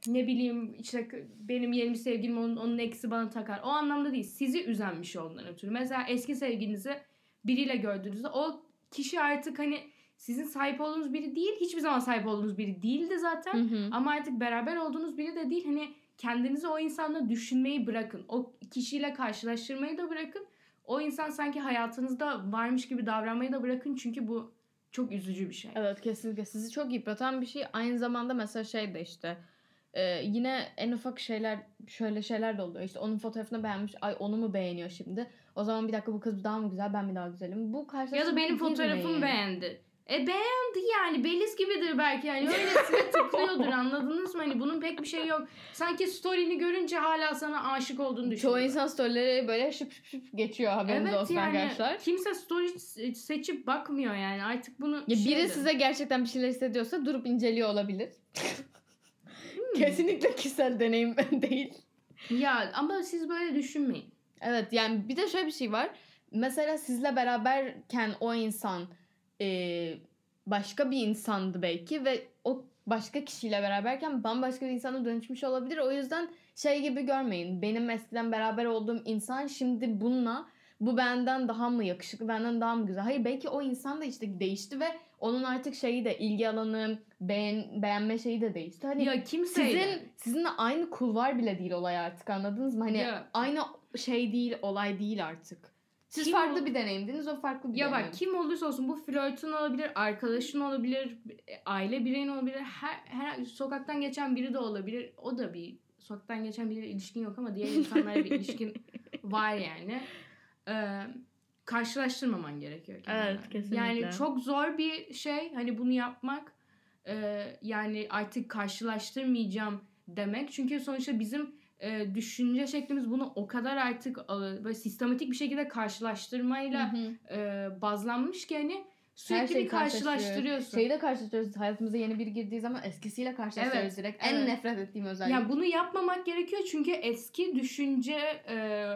ne bileyim işte benim yeni sevgilim onun, onun eksi bana takar. O anlamda değil. Sizi üzen bir şey ondan ötürü. Mesela eski sevgilinizi biriyle gördüğünüzde o kişi artık hani sizin sahip olduğunuz biri değil. Hiçbir zaman sahip olduğunuz biri değildi zaten. Hı hı. Ama artık beraber olduğunuz biri de değil. Hani kendinizi o insanla düşünmeyi bırakın. O kişiyle karşılaştırmayı da bırakın. O insan sanki hayatınızda varmış gibi davranmayı da bırakın. Çünkü bu çok üzücü bir şey. Evet kesinlikle sizi çok yıpratan bir şey. Aynı zamanda mesela şey de işte e, yine en ufak şeyler şöyle şeyler de oluyor. İşte onun fotoğrafını beğenmiş. Ay onu mu beğeniyor şimdi? O zaman bir dakika bu kız daha mı güzel ben mi daha güzelim? Bu Ya karşılaştırmaya da benim fotoğrafımı beğendi. E beğendi yani. Beliz gibidir belki yani. Öylesine tıklıyordur anladınız mı? Hani bunun pek bir şey yok. Sanki story'ni görünce hala sana aşık olduğunu düşünüyor. Çoğu insan storyleri böyle şıp şıp şıp geçiyor haberiniz Evet olsun yani arkadaşlar. kimse story se- seçip bakmıyor yani. Artık bunu Ya biri şeydir. size gerçekten bir şeyler hissediyorsa durup inceliyor olabilir. Hmm. Kesinlikle kişisel deneyim değil. Ya ama siz böyle düşünmeyin. Evet yani bir de şöyle bir şey var. Mesela sizle beraberken o insan e, başka bir insandı belki ve o başka kişiyle beraberken bambaşka bir insana dönüşmüş olabilir. O yüzden şey gibi görmeyin. Benim eskiden beraber olduğum insan şimdi bununla bu benden daha mı yakışıklı, benden daha mı güzel? Hayır belki o insan da işte değişti ve onun artık şeyi de ilgi alanı, beğen, beğenme şeyi de değişti. Hani ya kimse sizin sizinle aynı kulvar bile değil olay artık anladınız mı? Hani Ya. aynı şey değil, olay değil artık. Siz Kim farklı o- bir deneyimdiniz, o farklı bir Ya deneyim. bak kim olursa olsun bu flörtün olabilir, arkadaşın olabilir, aile bireyin olabilir, her, her sokaktan geçen biri de olabilir. O da bir sokaktan geçen biriyle ilişkin yok ama diğer insanlarla bir ilişkin var yani. Ee, karşılaştırmaman gerekiyor. kendine. Evet, kesinlikle. Yani çok zor bir şey hani bunu yapmak. Ee, yani artık karşılaştırmayacağım demek. Çünkü sonuçta bizim e, düşünce şeklimiz bunu o kadar artık e, böyle sistematik bir şekilde karşılaştırmayla Hı hı. e, bazlanmış ki hani sürekli Her şeyi bir karşılaştırıyorsun. Şeyi de karşılaştırıyoruz. Hayatımıza yeni biri girdiği zaman eskisiyle karşılaştırıyoruz Evet, direkt. evet. En nefret ettiğim özellik. Yani bunu yapmamak gerekiyor çünkü eski düşünce e,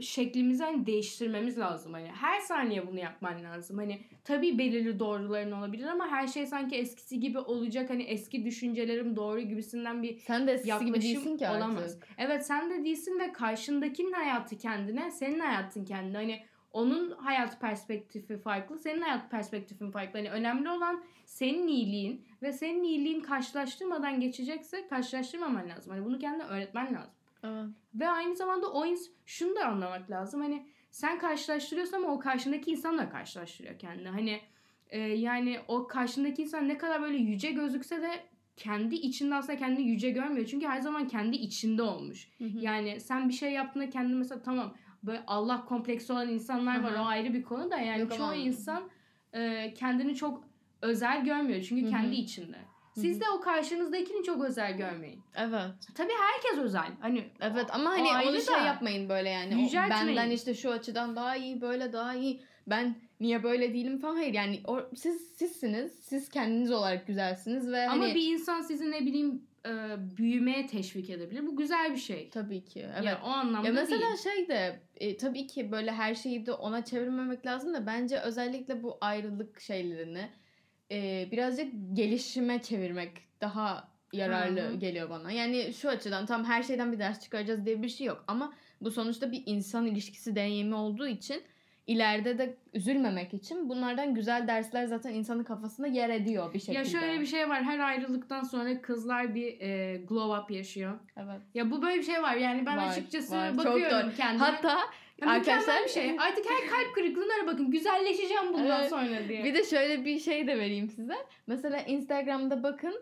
şeklimizi hani değiştirmemiz lazım. Hani her saniye bunu yapman lazım. Hani tabii belirli doğruların olabilir ama her şey sanki eskisi gibi olacak. Hani eski düşüncelerim doğru gibisinden bir Sen de eskisi gibi değilsin ki artık. olamaz. Evet sen de değilsin ve karşındakinin hayatı kendine, senin hayatın kendine. Hani onun hayat perspektifi farklı, senin hayat perspektifin farklı. Hani önemli olan senin iyiliğin ve senin iyiliğin karşılaştırmadan geçecekse karşılaştırmaman lazım. Hani bunu kendine öğretmen lazım. Evet. Ve aynı zamanda o ins şunu da anlamak lazım. Hani sen karşılaştırıyorsun ama o karşındaki insan da karşılaştırıyor kendini. Hani e, yani o karşındaki insan ne kadar böyle yüce gözükse de kendi içinde aslında kendini yüce görmüyor. Çünkü her zaman kendi içinde olmuş. Hı hı. Yani sen bir şey yaptığında kendini mesela tamam böyle Allah kompleksi olan insanlar var Hı hı. o ayrı bir konu da yani Yok çoğu ama- insan e, kendini çok özel görmüyor çünkü Hı hı. kendi içinde. Siz de o karşınızdakini çok özel görmeyin. Evet. Tabii herkes özel. Hani Evet ama o hani ayrı onu şey yapmayın böyle yani. O benden işte şu açıdan daha iyi, böyle daha iyi. Ben niye böyle değilim falan. Hayır yani o, siz sizsiniz. Siz kendiniz olarak güzelsiniz ve Ama hani bir insan sizi ne bileyim e, büyümeye teşvik edebilir. Bu güzel bir şey. tabii ki. Evet. Ya o anlamda Ya mesela değil. şey de e, tabii ki böyle her şeyi de ona çevirmemek lazım da bence özellikle bu ayrılık şeylerini e, birazcık gelişime çevirmek daha yararlı Hı hı. geliyor bana. Yani şu açıdan tam her şeyden bir ders çıkaracağız diye bir şey yok ama bu sonuçta bir insan ilişkisi deneyimi olduğu için ileride de üzülmemek için bunlardan güzel dersler zaten insanın kafasında yer ediyor bir şekilde. Ya şöyle bir şey var. Her ayrılıktan sonra kızlar bir e, glow up yaşıyor. Evet. Ya bu böyle bir şey var. Yani ben Var, açıkçası var. Bakıyorum kendime. Hatta Ya arkadaşlar bir şey. Artık her kalp kırıklığına bakın. Güzelleşeceğim bundan Evet. sonra diye. Bir de şöyle bir şey de vereyim size. Mesela Instagram'da bakın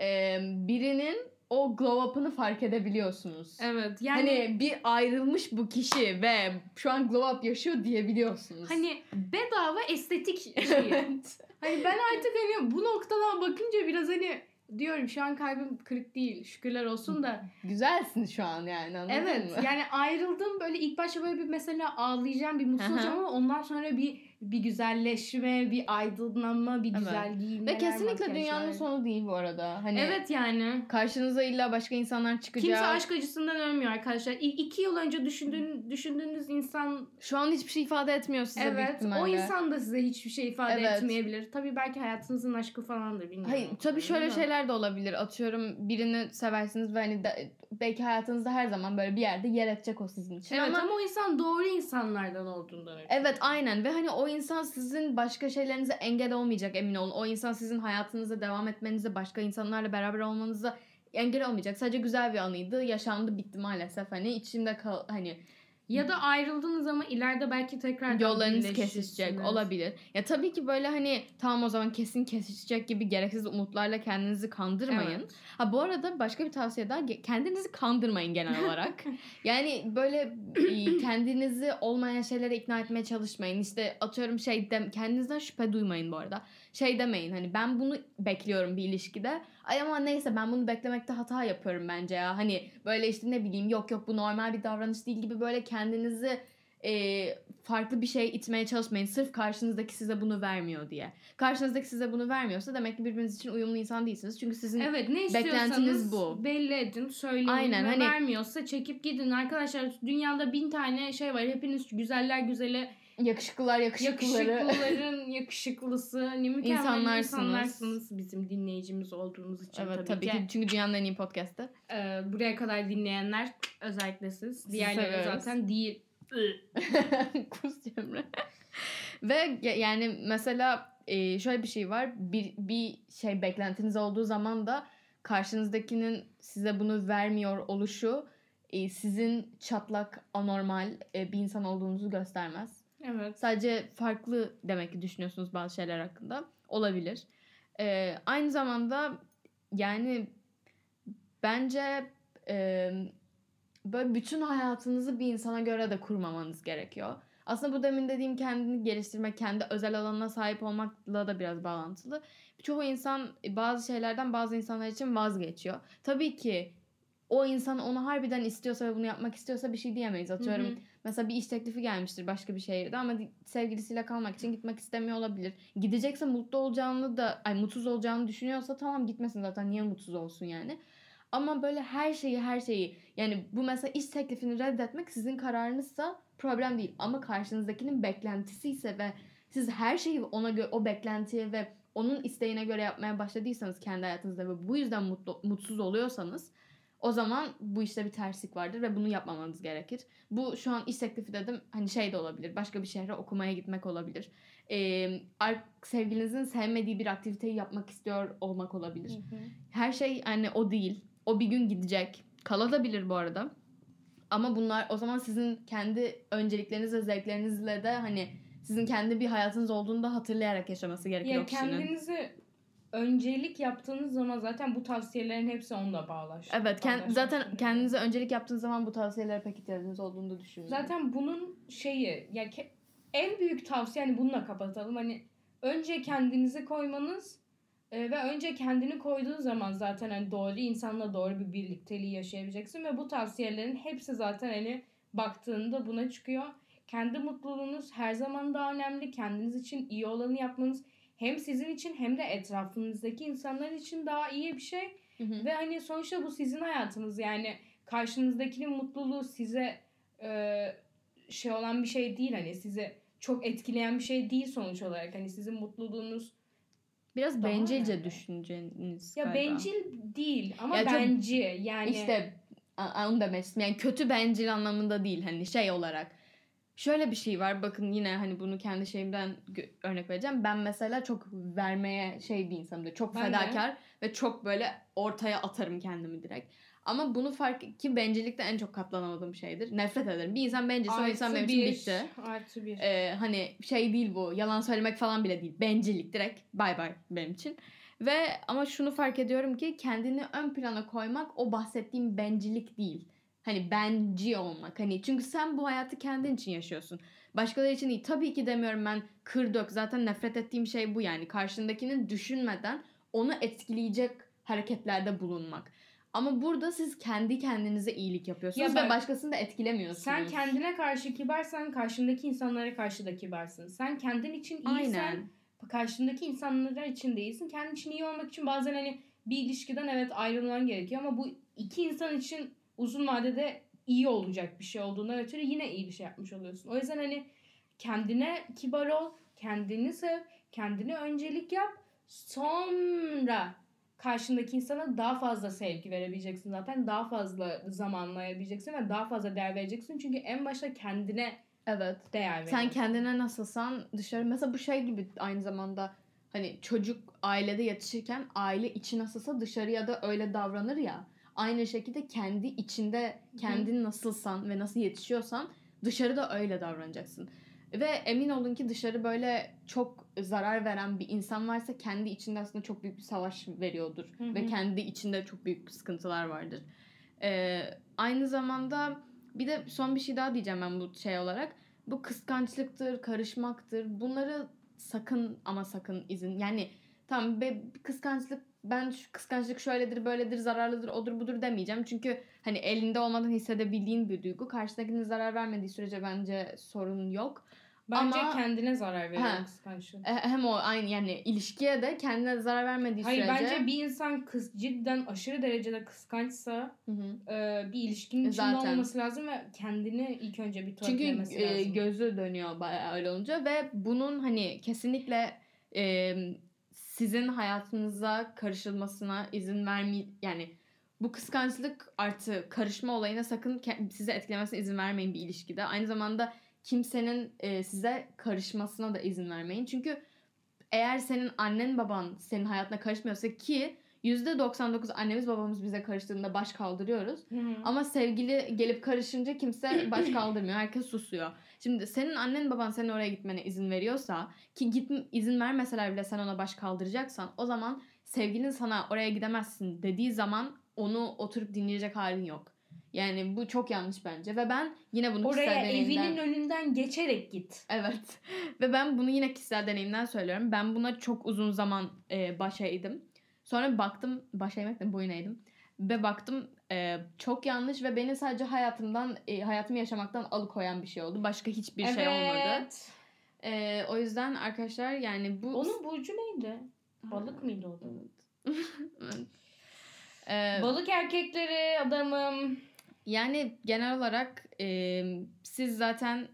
e, birinin o glow up'ını fark edebiliyorsunuz. Evet. Yani Hani bir ayrılmış bu kişi ve şu an glow up yaşıyor diyebiliyorsunuz. hani bedava estetik şeyi. evet. hani ben artık hani bu noktadan bakınca biraz hani diyorum şu an kalbim kırık değil. Şükürler olsun da. Güzelsin şu an yani anladın Evet mı? yani ayrıldım böyle ilk başta böyle bir mesela ağlayacağım bir mutsuz olacağım ama ondan sonra bir bir güzelleşme, bir aydınlanma, bir Evet. güzel giyinmeler, Ve kesinlikle makyajlar. dünyanın sonu değil bu arada. Hani Evet yani. karşınıza illa başka insanlar çıkacak. Kimse aşk acısından ölmüyor arkadaşlar. İ- iki yıl önce düşündüğün, düşündüğünüz insan Şu an hiçbir şey ifade etmiyor size evet o insan da size hiçbir şey ifade Evet. etmeyebilir. Tabii belki hayatınızın aşkı falandır bilmiyorum. Hayır tabii şöyle Ama- şeyler de olabilir. Atıyorum birini seversiniz ve hani de- belki hayatınızda her zaman böyle bir yerde yer edecek o sizin için. Evet ama ama, o insan doğru insanlardan olduğundan ötürü. Evet aynen ve hani o insan sizin başka şeylerinize engel olmayacak emin olun. O insan sizin hayatınıza devam etmenize, başka insanlarla beraber olmanıza engel olmayacak. Sadece güzel bir anıydı. Yaşandı bitti maalesef. Hani içimde kal hani Ya da ayrıldınız ama ileride belki tekrar yollarınız kesişecek olabilir. Ya tabii ki böyle hani tamam o zaman kesin kesişecek gibi gereksiz umutlarla kendinizi kandırmayın. Evet. Ha bu arada başka bir tavsiye daha kendinizi kandırmayın genel olarak. yani böyle kendinizi olmayan şeylere ikna etmeye çalışmayın. İşte atıyorum şey de, kendinizden şüphe duymayın bu arada. Şey demeyin hani ben bunu bekliyorum bir ilişkide. Ay ama neyse ben bunu beklemekte hata yapıyorum bence ya. Hani böyle işte ne bileyim yok yok bu normal bir davranış değil gibi böyle kendinizi e, farklı bir şey itmeye çalışmayın. Sırf karşınızdaki size bunu vermiyor diye. Karşınızdaki size bunu vermiyorsa demek ki birbiriniz için uyumlu insan değilsiniz. Çünkü sizin Evet ne Beklentiniz bu. belli edin söyleyin Aynen, hani- vermiyorsa çekip gidin arkadaşlar dünyada bin tane şey var hepiniz güzeller güzeli yakışıklılar yakışıklıları. yakışıklıların yakışıklısı hani mükemmel İnsanlarsınız. insanlarsınız bizim dinleyicimiz olduğumuz için Evet tabii, tabii ki. ki. Çünkü dünyanın en iyi podcast'ı. Ee, buraya kadar dinleyenler özellikle siz diğerleri seviyoruz. zaten değil Kus Cemre. Ve ya- yani mesela e, şöyle bir şey var. Bir, bir şey beklentiniz olduğu zaman da karşınızdakinin size bunu vermiyor oluşu e, sizin çatlak, anormal e, bir insan olduğunuzu göstermez. Evet Sadece farklı demek ki düşünüyorsunuz bazı şeyler hakkında. Olabilir. E, aynı zamanda yani bence e, böyle bütün hayatınızı bir insana göre de kurmamanız gerekiyor. Aslında bu demin dediğim kendini geliştirmek, kendi özel alanına sahip olmakla da biraz bağlantılı. Çoğu insan bazı şeylerden bazı insanlar için vazgeçiyor. Tabii ki o insan onu harbiden istiyorsa ve bunu yapmak istiyorsa bir şey diyemeyiz. Atıyorum Hı hı. Mesela bir iş teklifi gelmiştir başka bir şehirde ama sevgilisiyle kalmak için gitmek istemiyor olabilir. Gidecekse mutlu olacağını da ay mutsuz olacağını düşünüyorsa tamam gitmesin zaten niye mutsuz olsun yani. Ama böyle her şeyi her şeyi yani bu mesela iş teklifini reddetmek sizin kararınızsa problem değil. Ama karşınızdakinin beklentisi ise ve siz her şeyi ona göre o beklentiye ve onun isteğine göre yapmaya başladıysanız kendi hayatınızda ve bu yüzden mutlu, mutsuz oluyorsanız o zaman bu işte bir terslik vardır ve bunu yapmamanız gerekir. Bu şu an iş teklifi dedim hani şey de olabilir. Başka bir şehre okumaya gitmek olabilir. Ee, sevgilinizin sevmediği bir aktiviteyi yapmak istiyor olmak olabilir. Her şey hani o değil. O bir gün gidecek. Kalabilir bu arada. Ama bunlar o zaman sizin kendi öncelikleriniz ve zevklerinizle de hani sizin kendi bir hayatınız olduğunu da hatırlayarak yaşaması gerekiyor Ya o kişinin. kendinizi öncelik yaptığınız zaman zaten bu tavsiyelerin hepsi onunla bağlaş. Evet, kend- zaten kendinize öncelik yaptığınız zaman bu tavsiyelere pek ihtiyacınız olduğunu da düşünmüyorum. Zaten bunun şeyi ya ke- en büyük tavsiye hani bununla kapatalım. Hani önce kendinizi koymanız e, ve önce kendini koyduğun zaman zaten hani doğru insanla doğru bir birlikteliği yaşayabileceksin ve bu tavsiyelerin hepsi zaten hani baktığında buna çıkıyor. Kendi mutluluğunuz her zaman daha önemli. Kendiniz için iyi olanı yapmanız hem sizin için hem de etrafınızdaki insanlar için daha iyi bir şey. Hı hı. Ve hani sonuçta bu sizin hayatınız yani karşınızdakinin mutluluğu size e, şey olan bir şey değil hani size çok etkileyen bir şey değil sonuç olarak hani sizin mutluluğunuz Biraz Daha bencilce önemli. düşünceniz ya galiba. bencil değil ama Ya bence yani İşte A- Onu demek istedim. Yani kötü bencil anlamında değil hani şey olarak. Şöyle bir şey var bakın yine hani bunu kendi şeyimden örnek vereceğim. Ben mesela çok vermeye şey bir insanımdır. Çok Ben de. fedakar ve çok böyle ortaya atarım kendimi direkt. Ama bunu fark ki bencillikte en çok katlanamadığım şeydir. Nefret ederim. Bir insan bencilse o insan benim için bitti. Artı bir. Ee, hani şey değil bu. Yalan söylemek falan bile değil. Bencillik direkt. Bay bay benim için. Ve ama şunu fark ediyorum ki kendini ön plana koymak o bahsettiğim bencillik değil. Hani benci olmak. Hani çünkü sen bu hayatı kendin için yaşıyorsun. Başkaları için değil. Tabii ki demiyorum ben kır dök. Zaten nefret ettiğim şey bu yani. Karşındakinin düşünmeden onu etkileyecek hareketlerde bulunmak. Ama burada siz kendi kendinize iyilik yapıyorsunuz Ya ve bak, başkasını da etkilemiyorsunuz. Sen kendine karşı kibarsan karşındaki insanlara karşı da kibarsın. Sen kendin için iyisen Aynen. karşındaki insanlara için değilsin. Kendin için iyi olmak için bazen hani bir ilişkiden evet ayrılman gerekiyor ama bu iki insan için uzun vadede iyi olacak bir şey olduğundan ötürü yine iyi bir şey yapmış oluyorsun. O yüzden hani kendine kibar ol, kendini sev, kendine öncelik yap. Sonra karşındaki insana daha fazla sevgi verebileceksin zaten. Daha fazla zamanla ayırabileceksin ve daha fazla değer vereceksin. Çünkü en başta kendine Evet. değer veriyorsun. Sen kendine nasılsan dışarı mesela bu şey gibi aynı zamanda hani çocuk ailede yetişirken aile içi nasılsa dışarıya da öyle davranır ya. Aynı şekilde kendi içinde kendin nasılsan ve nasıl yetişiyorsan dışarıda öyle davranacaksın. Ve emin olun ki dışarı böyle çok zarar veren bir insan varsa kendi içinde aslında çok büyük bir savaş veriyordur. Hı hı. Ve kendi içinde çok büyük sıkıntılar vardır. Ee, aynı zamanda bir de son bir şey daha diyeceğim ben bu şey olarak. Bu kıskançlıktır, karışmaktır. Bunları sakın ama sakın izin. Yani tamam be, kıskançlık ben şu kıskançlık şöyledir, böyledir, zararlıdır, odur budur demeyeceğim. Çünkü hani elinde olmadan hissedebildiğin bir duygu. Karşıdakine zarar vermediği sürece bence sorun yok. Bence Ama- kendine zarar veriyor Ha. kıskançlık. E, Hem o aynı yani ilişkiye de kendine zarar vermediği Hayır sürece. bence bir insan kız cidden aşırı derecede kıskançsa Hı hı. e, bir ilişkinin içinde Zaten. olmaması lazım ve kendini ilk önce bir Çünkü törpülemesi e, lazım. gözü dönüyor bayağı öyle olunca ve bunun hani kesinlikle e, sizin hayatınıza karışılmasına izin vermeyin yani bu kıskançlık artı karışma olayına sakın size etkilemesine izin vermeyin bir ilişkide. Aynı zamanda kimsenin e, size karışmasına da izin vermeyin. Çünkü eğer senin annen baban senin hayatına karışmıyorsa ki %99 annemiz babamız bize karıştığında baş kaldırıyoruz. Hı hı. Ama sevgili gelip karışınca kimse baş kaldırmıyor. Herkes susuyor. Şimdi senin annen baban senin oraya gitmene izin veriyorsa ki git izin vermeseler bile sen ona baş kaldıracaksan o zaman sevgilin sana oraya gidemezsin dediği zaman onu oturup dinleyecek halin yok. Yani bu çok yanlış bence ve ben yine bunu Oraya kişisel deneyimden... evinin önünden geçerek git. Evet. Ve ben bunu yine kişisel deneyimden söylüyorum. Ben buna çok uzun zaman e, baş eğdim. Sonra baktım, baş eğmek de boyun eğdim. Ve baktım e, çok yanlış ve beni sadece hayatımdan, e, hayatımı yaşamaktan alıkoyan bir şey oldu. Başka hiçbir şey olmadı. Evet. E, o yüzden arkadaşlar yani bu... Onun burcu neydi? Balık mıydı o da? Evet. E, Balık erkekleri adamım. Yani genel olarak e, siz zaten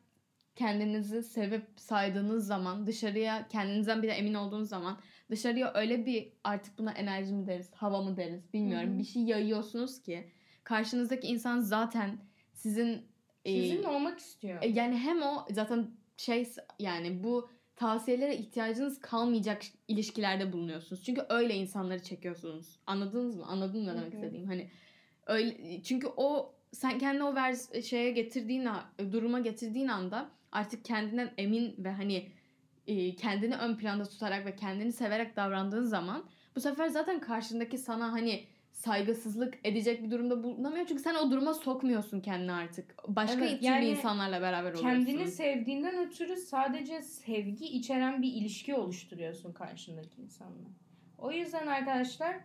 kendinizi sevip saydığınız zaman dışarıya kendinizden bir de emin olduğunuz zaman dışarıya öyle bir artık buna enerji mi deriz, hava mı deriz bilmiyorum. Hı hı. Bir şey yayıyorsunuz ki karşınızdaki insan zaten sizin e, Sizinle olmak istiyor. e, yani hem o zaten şey yani bu tavsiyelere ihtiyacınız kalmayacak ilişkilerde bulunuyorsunuz. Çünkü öyle insanları çekiyorsunuz. Anladınız mı? Anladın mı demek istediğim? Hani öyle çünkü o sen kendini o vers şeye getirdiğin duruma getirdiğin anda artık kendinden emin ve hani e, kendini ön planda tutarak ve kendini severek davrandığın zaman bu sefer zaten karşındaki sana hani saygısızlık edecek bir durumda bulunamıyor. Çünkü sen o duruma sokmuyorsun kendini artık. Başka Evet, yani insanlarla beraber oluyorsun. Kendini sevdiğinden ötürü sadece sevgi içeren bir ilişki oluşturuyorsun karşındaki insanla. O yüzden arkadaşlar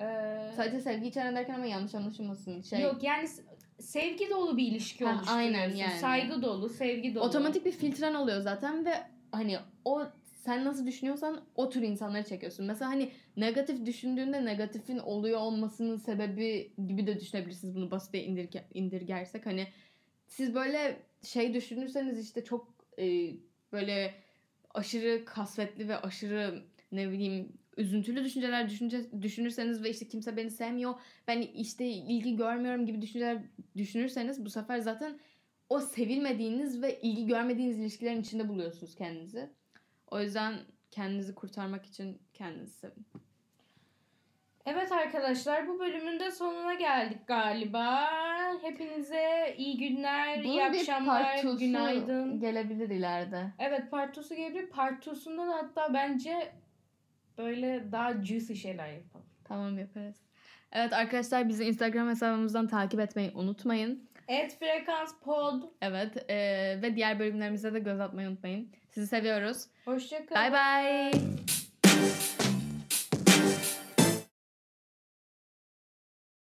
eee, Sadece sevgi içeren derken ama yanlış anlaşılmasın. Şey, yok yani sevgi dolu bir ilişki Ha, oluşturuyorsun. aynen yani. Saygı dolu, sevgi dolu. otomatik bir filtren oluyor zaten ve hani o sen nasıl düşünüyorsan o tür insanları çekiyorsun. Mesela hani negatif düşündüğünde negatifin oluyor olmasının sebebi gibi de düşünebilirsiniz bunu basite indirge, indirgersek. Hani siz böyle şey düşünürseniz işte çok e, böyle aşırı kasvetli ve aşırı ne bileyim üzüntülü düşünceler düşünce, düşünürseniz ve işte kimse beni sevmiyor, ben işte ilgi görmüyorum gibi düşünceler düşünürseniz bu sefer zaten o sevilmediğiniz ve ilgi görmediğiniz ilişkilerin içinde buluyorsunuz kendinizi. O yüzden kendinizi kurtarmak için kendinizi sevin. Evet arkadaşlar bu bölümün de sonuna geldik galiba. Hepinize iyi günler, iyi Bunun bir akşamlar, günaydın. gelebilir ileride. Evet part 2'su gelebilir. Part 2'sunda da hatta bence böyle daha juicy şeyler yapalım. Tamam yaparız. Evet arkadaşlar bizi Instagram hesabımızdan takip etmeyi unutmayın. Et Frekans Pod. Evet eee, ve diğer bölümlerimize de göz atmayı unutmayın. Sizi seviyoruz. Hoşçakalın. Bye bye.